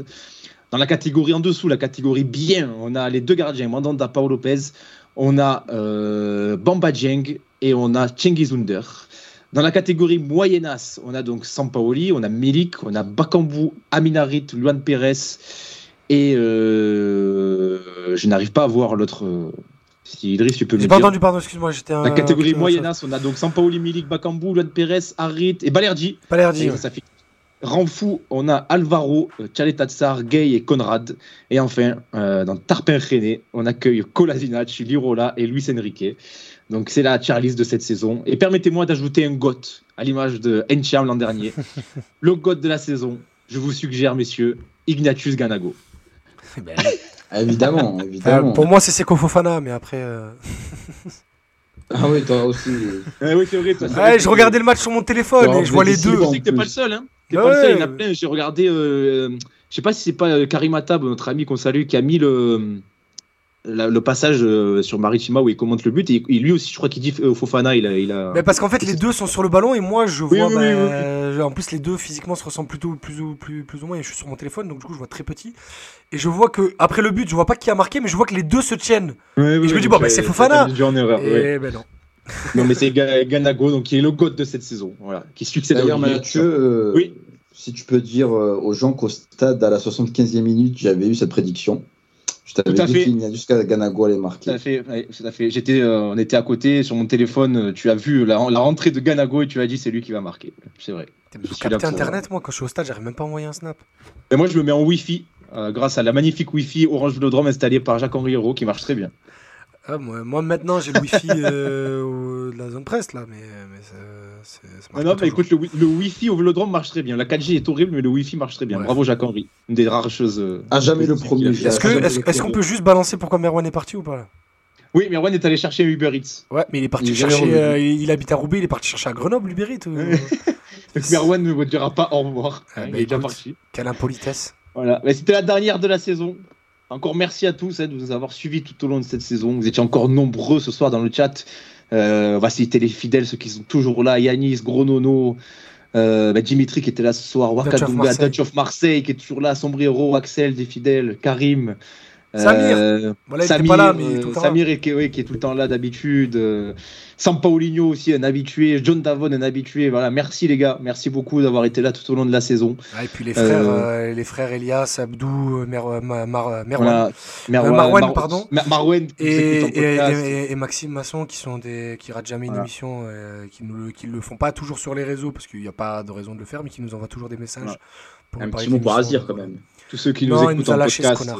Dans la catégorie en dessous, la catégorie bien, on a les deux gardiens, Mandanda, Paolo Lopez, on a euh, Bamba Dieng et on a Cengiz Under. Dans la catégorie moyennasse, on a donc Sampaoli, on a Milik, on a Bakambu, Aminarit, Luan Pérez et euh, je n'arrive pas à voir l'autre. Euh, Si Idriss, tu peux me J'ai dire. pas entendu, pardon, excuse-moi, j'étais. La catégorie un- moyennasse, on a donc Sampaoli, Milik, Bakambu, Luan Pérez, Harit et Balerdi. Pas l'air dit. Et ça fait rend fou, on a Alvaro, euh, Tchaletatsar, Gay et Conrad. Et enfin, euh, dans Tarpin René, on accueille Kolasinac, Lirola et Luis Enrique. Donc c'est la list de cette saison. Et permettez-moi d'ajouter un GOT à l'image de Encham l'an dernier. Le GOT de la saison, je vous suggère, messieurs, Ignatius Ganago. Évidemment, Euh, évidemment. pour moi, c'est Seko Fofana, mais après. euh, Ah oui, toi aussi. Eh oui, c'est vrai. toi, c'est Ouais, vrai je regardais le match sur mon téléphone et je vois les deux. Je sais que t'es pas le seul, hein. T'es Ouais, pas le seul, il y en a plein. J'ai regardé, euh, je sais pas si c'est pas euh, Karim Atab, notre ami qu'on salue, qui a mis le, la- le passage euh, sur Maritima où il commente le but. Et, et lui aussi, je crois qu'il dit euh, Fofana, il a. Il a... Mais parce qu'en fait, les deux sont sur le ballon et moi, je vois. oui, bah, oui, oui, euh, En plus, les deux physiquement se ressemblent plutôt plus ou, plus, plus ou moins. Et je suis sur mon téléphone, donc du coup, je vois très petit. Et je vois que après le but, je vois pas qui a marqué, mais je vois que les deux se tiennent. Ouais, je me dis, bon, bah, c'est Fofana. en erreur, et ben non. Non, mais c'est Ga- Ganago, donc qui est le goat de cette saison. Voilà, qui succède à D'ailleurs. Mathieu, euh, Oui. si tu peux dire aux gens qu'au stade, à la 75e minute, j'avais eu cette prédiction. Je t'avais Tout à dit fait. qu'il y a jusqu'à Ganago allait Tout marquer. à fait, ouais, tout à fait. J'étais, euh, on était à côté sur mon téléphone. euh, Tu as vu la, la rentrée de Ganago et tu as dit c'est lui qui va marquer. C'est vrai. Je pour- internet, moi, quand je suis au stade, j'arrive même pas à envoyer un snap. Et moi, je me mets en Wi-Fi euh, grâce à la magnifique Wi-Fi Orange Vélodrome installée par Jacques-Henri Hérault qui marche très bien. Ah, moi, moi, maintenant, j'ai le wifi euh, de la zone presse, là, mais, mais Non, mais écoute, le, le Wi-Fi au Vélodrome marche très bien. La 4G est horrible, mais le Wi-Fi marche très bien. Ouais. Bravo Jacques-Henri. Une des rares choses. euh, Ah, jamais le premier. Est-ce qu'on peut juste balancer pourquoi Merwan est parti ou pas là? Oui, mais Erwan est allé chercher Uber Eats. Ouais, mais il est parti Il est jamais chercher. euh, il, il habite à Roubaix, il est parti chercher à Grenoble, Uberit. ou- Donc Merwan ne vous dira pas au revoir. Ah, Hein, bah, il est déjà parti. Quelle impolitesse. Voilà, Mais c'était la dernière de la saison. Encore merci à tous hein, de nous avoir suivis tout au long de cette saison. Vous étiez encore nombreux ce soir dans le chat. Euh, on va citer les fidèles, ceux qui sont toujours là. Yanis, Gronono, euh, bah, Dimitri qui était là ce soir, Wakadunga, Marseille. Dutch of Marseille qui est toujours là, Sombrero, Axel des fidèles, Karim. Samir. euh, Voilà, Samir, pas là, mais il est euh, tout le temps Samir est- qui, est- ouais, qui est tout le temps là d'habitude. Euh, Sampaoligno aussi, un habitué. John Davon, un habitué. Voilà, merci les gars. Merci beaucoup d'avoir été là tout au long de la saison. Ah, et puis les frères, Euh, euh, les frères Elias, Abdou, Mer, Ma- Mar- Merwan. Voilà. Merwan, Marwan, Mar- pardon. Mar- Marwan, nous Et, Maxime Masson qui sont des qui ratent jamais une Voilà. émission euh, qui ne le, qui le font pas toujours sur les réseaux parce qu'il n'y a pas de raison de le faire mais qui nous envoient toujours des messages Voilà. pour nous Un petit mot pour. Azir quand même. Tous ceux qui nous Non, il écoutent nous a en lâché, ce podcast.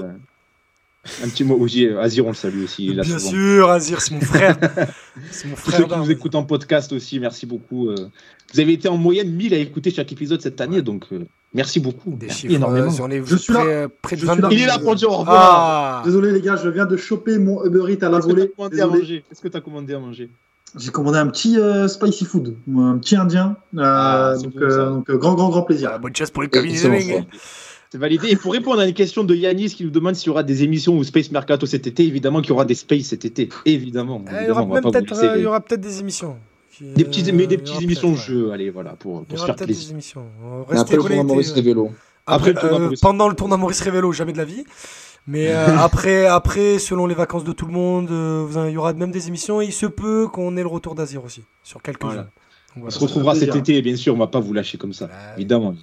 Euh, un petit mot. Oui, Azir, on le salue aussi. là Bien souvent. sûr, Azir, c'est mon frère. c'est mon Tous frère. ceux qui nous écoutent en podcast aussi, merci beaucoup. euh. Vous avez été en moyenne 1000 à écouter chaque épisode cette année, donc euh, merci beaucoup. Des Merci chiffres. énormément. euh, on est Je suis là. près, près de Je suis 22 là. Il est là pour dire au revoir. Ah Désolé les gars, je viens de choper mon Uber Eats à la Qu'est-ce que t'as volée. commandé à Désolé. manger? Qu'est-ce que tu as commandé à manger? J'ai commandé un petit euh, spicy food, un petit indien. Euh, Ah, donc, euh, euh, grand, grand, grand plaisir. Ah, Bonne chasse pour les cabinets C'est validé. Et pour répondre à une question de Yanis qui nous demande s'il y aura des émissions ou Space Mercato cet été, évidemment qu'il y aura des Space cet été. Évidemment. Eh, Il y aura peut-être euh, il y les- aura peut-être des émissions. qui, Des petites, euh, mais des petites émissions jeux, allez, voilà, pour, Il y pour se aura faire peut-être des plaisir. émissions. Euh, Restez après le tournoi. Maurice Révélo. Après euh, pendant le tournoi Maurice Révélo, jamais de la vie. Mais euh, après, après, selon les vacances de tout le monde, euh, il y aura même des émissions. Et il se peut qu'on ait le retour d'Azir aussi, sur quelques-unes. Voilà. On se retrouvera cet été, bien sûr, on va pas vous lâcher comme ça. Voilà. Évidemment.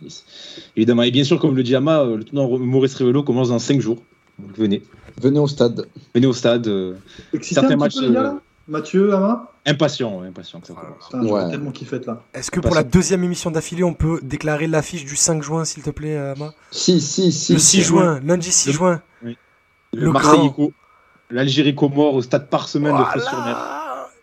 Évidemment. Et bien sûr, comme le dit Ama, euh, le tournoi Maurice Révélo commence dans 5 jours. Donc venez. Venez au stade. Venez au stade. euh, Certains matchs, euh, là Mathieu, Ama? impatient, ouais, impatient que ça Voilà. Putain, Ouais. tellement kiffé là. Est-ce que pour la deuxième émission d'affilée, on peut déclarer l'affiche du 5 juin, s'il te plaît, Ama? Si, si, si. Le 6 juin, lundi 6 Le- juin. Le, Le. Eco, l'Algérie Comore au stade Parsemène de Fos-sur-Mer.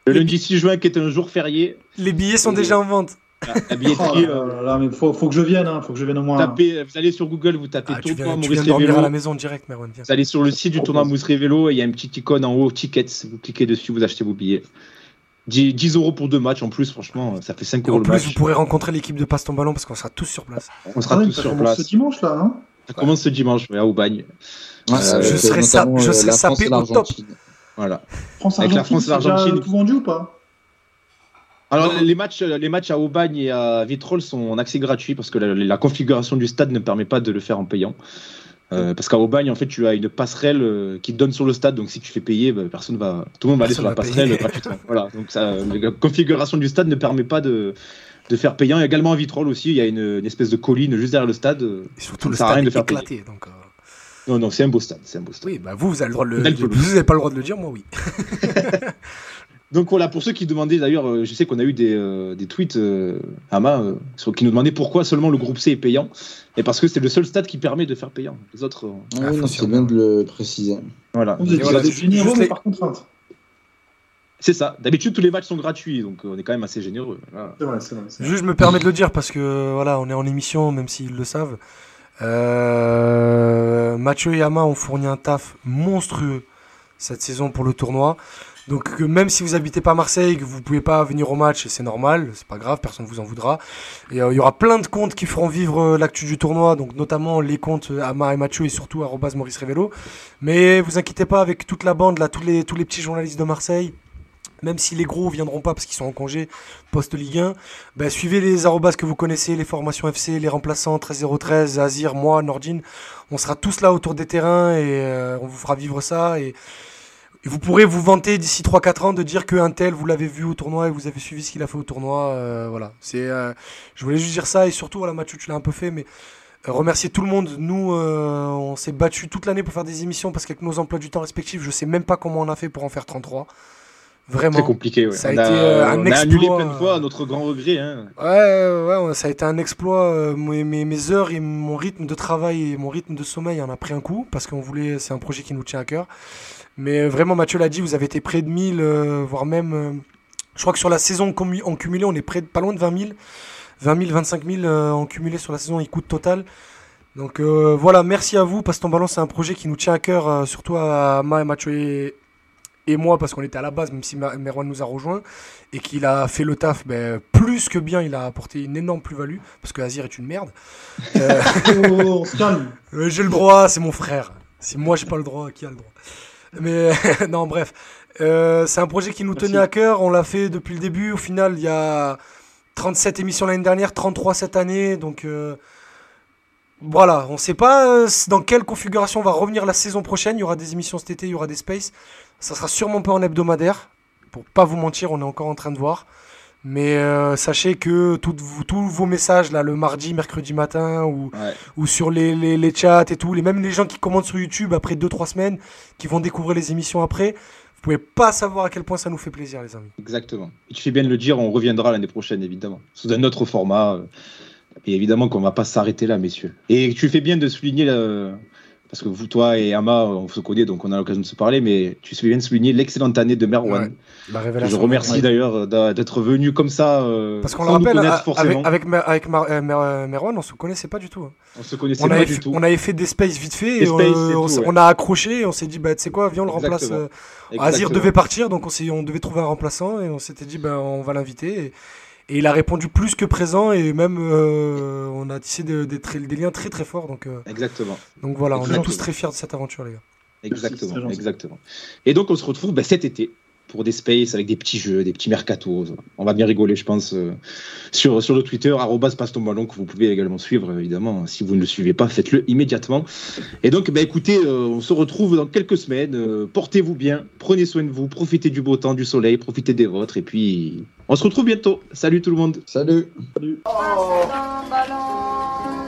Le lundi 6 juin, qui est un jour férié. Les billets sont Et- déjà en vente. La, la billetterie, Oh là là là, mais faut, faut que je vienne, hein, faut que je vienne au moins. tapez, vous allez sur Google, vous tapez Ah, tournoi viens, tu Maurice viens dormir à la maison direct, Merwan. Viens. Vous allez sur le site du tournoi Maurice Révélo et il y a une petite icône en haut, Tickets. Vous cliquez dessus, vous achetez vos billets. 10, 10 euros pour deux matchs en plus, franchement, ça fait 5 Et euros en le plus, match. vous pourrez rencontrer l'équipe de Passe ton ballon parce qu'on sera tous sur place. On sera Ah tous ça sur commence place. Ce dimanche là, hein Ça commence ce dimanche, ouais, à Aubagne. Ouais, Je euh, sa- je euh, serais la France sapé au top. Voilà. France Avec la France l'Argentine. tout vendu ou pas? Alors, les matchs, les matchs à Aubagne et à Vitrolles sont en accès gratuit parce que la, la configuration du stade ne permet pas de le faire en payant. Euh, parce qu'à Aubagne, en fait, tu as une passerelle euh, qui te donne sur le stade, donc si tu fais payer, bah, personne va, tout le monde va aller sur la passerelle payer. gratuitement. voilà, donc ça, la configuration du stade ne permet pas de, de faire payant. Et également à Vitrolles aussi, il y a une, une espèce de colline juste derrière le stade. Et surtout, le à rien stade de est faire éclaté. Donc, euh, Non, non, c'est un beau stade, c'est un beau stade. Oui, bah vous, vous avez le droit de le Vous pas le droit de le dire, moi, oui. Donc voilà, pour ceux qui demandaient d'ailleurs, euh, je sais qu'on a eu des, euh, des tweets, euh, Ama, euh, sur- qui nous demandaient pourquoi seulement le groupe C est payant. Et parce que c'est le seul stade qui permet de faire payant. Les autres, euh, Ah oui, c'est bien de le préciser. voilà. Vous êtes généreux, mais par contrainte. C'est ça. D'habitude, tous les matchs sont gratuits, donc on est quand même assez généreux. Voilà. Vrai, c'est vrai. c'est vrai. Juste, je me permets de le dire parce que voilà, on est en émission, même s'ils le savent. Euh, Mathieu et Yama ont fourni un taf monstrueux cette saison pour le tournoi. Donc, même si vous habitez pas à Marseille, que vous pouvez pas venir au match, c'est normal, c'est pas grave, personne vous en voudra. Euh, il y aura plein de comptes qui feront vivre euh, l'actu du tournoi, donc notamment les comptes euh, Ama et Mathieu et surtout Maurice Révélo. Mais vous inquiétez pas avec toute la bande là, tous les tous les petits journalistes de Marseille. Même si les gros viendront pas parce qu'ils sont en congé post-Ligue 1, ben, suivez les arrobas que vous connaissez, les formations FC, les remplaçants 13013, Azir, moi, Nordine. On sera tous là autour des terrains et euh, on vous fera vivre ça. Et, vous pourrez vous vanter d'ici 3-4 ans de dire qu'un tel, vous l'avez vu au tournoi et vous avez suivi ce qu'il a fait au tournoi. euh, voilà. C'est, euh, je voulais juste dire ça et surtout, voilà, Mathieu, tu l'as un peu fait, mais remercier tout le monde. Nous, on s'est battu toute l'année pour faire des émissions parce qu'avec nos emplois du temps respectifs, je sais même pas comment on a fait pour en faire 33. Vraiment. Très compliqué. Ouais. Ça a on été, euh, un on a annulé exploit, plein de fois à notre grand regret. Hein. Ouais, ouais, ça a été un exploit. euh, Mes, mes, mes heures et mon rythme de travail et mon rythme de sommeil en a pris un coup parce qu'on voulait, c'est un projet qui nous tient à cœur. Mais euh, vraiment, Mathieu l'a dit, vous avez été près de 1000, euh, voire même. euh, je crois que sur la saison en cumulé, on est près de pas loin de 20 000. 20 000, 25 000 euh, en cumulé sur la saison écoute totale. Donc euh, voilà, merci à vous. Passe ton ballon, c'est un projet qui nous tient à cœur, euh, surtout à Ma, Mathieu et, et moi, parce qu'on était à la base, même si Ma- Merwan nous a rejoints et qu'il a fait le taf ben, plus que bien. Il a apporté une énorme plus-value parce que Azir est une merde. Euh, Oh, on se calme. euh, j'ai le droit, c'est mon frère. Si moi j'ai pas le droit, qui a le droit? Mais non, bref. Euh, c'est un projet qui nous Merci. tenait à cœur. On l'a fait depuis le début. Au final, il y a 37 émissions l'année dernière, 33 cette année. Donc euh, voilà, on sait pas euh, dans quelle configuration on va revenir la saison prochaine. Il y aura des émissions cet été, il y aura des spaces. Ça sera sûrement pas en hebdomadaire. Pour pas vous mentir, on est encore en train de voir. Mais euh, sachez que toutes tous vos messages là, le mardi, mercredi matin ou, Ouais. ou sur les, les, les chats et tout, les, même les gens qui commentent sur YouTube après 2-3 semaines, qui vont découvrir les émissions après, vous pouvez pas savoir à quel point ça nous fait plaisir, les amis. Exactement. Et tu fais bien de le dire, on reviendra l'année prochaine, évidemment, sous un autre format. euh, Et évidemment qu'on va pas s'arrêter là, messieurs. Et tu fais bien de souligner, le- parce que vous, toi et Ama, on se connaît, donc on a l'occasion de se parler, mais tu fais bien de souligner l'excellente année de Merwan. Ouais, La que révélation. je remercie Ouais. d'ailleurs d'a- d'être venu comme ça, euh, Parce qu'on le rappelle, forcément. avec, avec, Mar- euh, euh, Merwan, on se connaissait pas du tout. hein. On se connaissait On pas du fait, tout. on avait fait des spaces vite fait, et, euh, on, tout, s'est- ouais. on a accroché, et on s'est dit, bah, tu sais quoi, viens, on le remplace. Euh, Azir devait partir, donc on, devait trouver un remplaçant, et on s'était dit, ben on va l'inviter. Et, et il a répondu plus que présent, et même euh, on a tissé des, des, liens très très forts. Donc, euh, Exactement. donc voilà, on est tous très fiers de cette aventure, les gars. Exactement, exactement. Et donc on se retrouve bah, cet été pour des spaces avec des petits jeux, des petits mercatos. On va bien rigoler, je pense, euh, sur, sur le Twitter, arrobas passe ton ballon, que vous pouvez également suivre, évidemment. Si vous ne le suivez pas, faites-le immédiatement. Et donc, bah, écoutez, euh, on se retrouve dans quelques semaines. Euh, Portez-vous bien, prenez soin de vous, profitez du beau temps, du soleil, profitez des vôtres. Et puis, on se retrouve bientôt. Salut tout le monde. Salut. Oh. Passe ton ballon.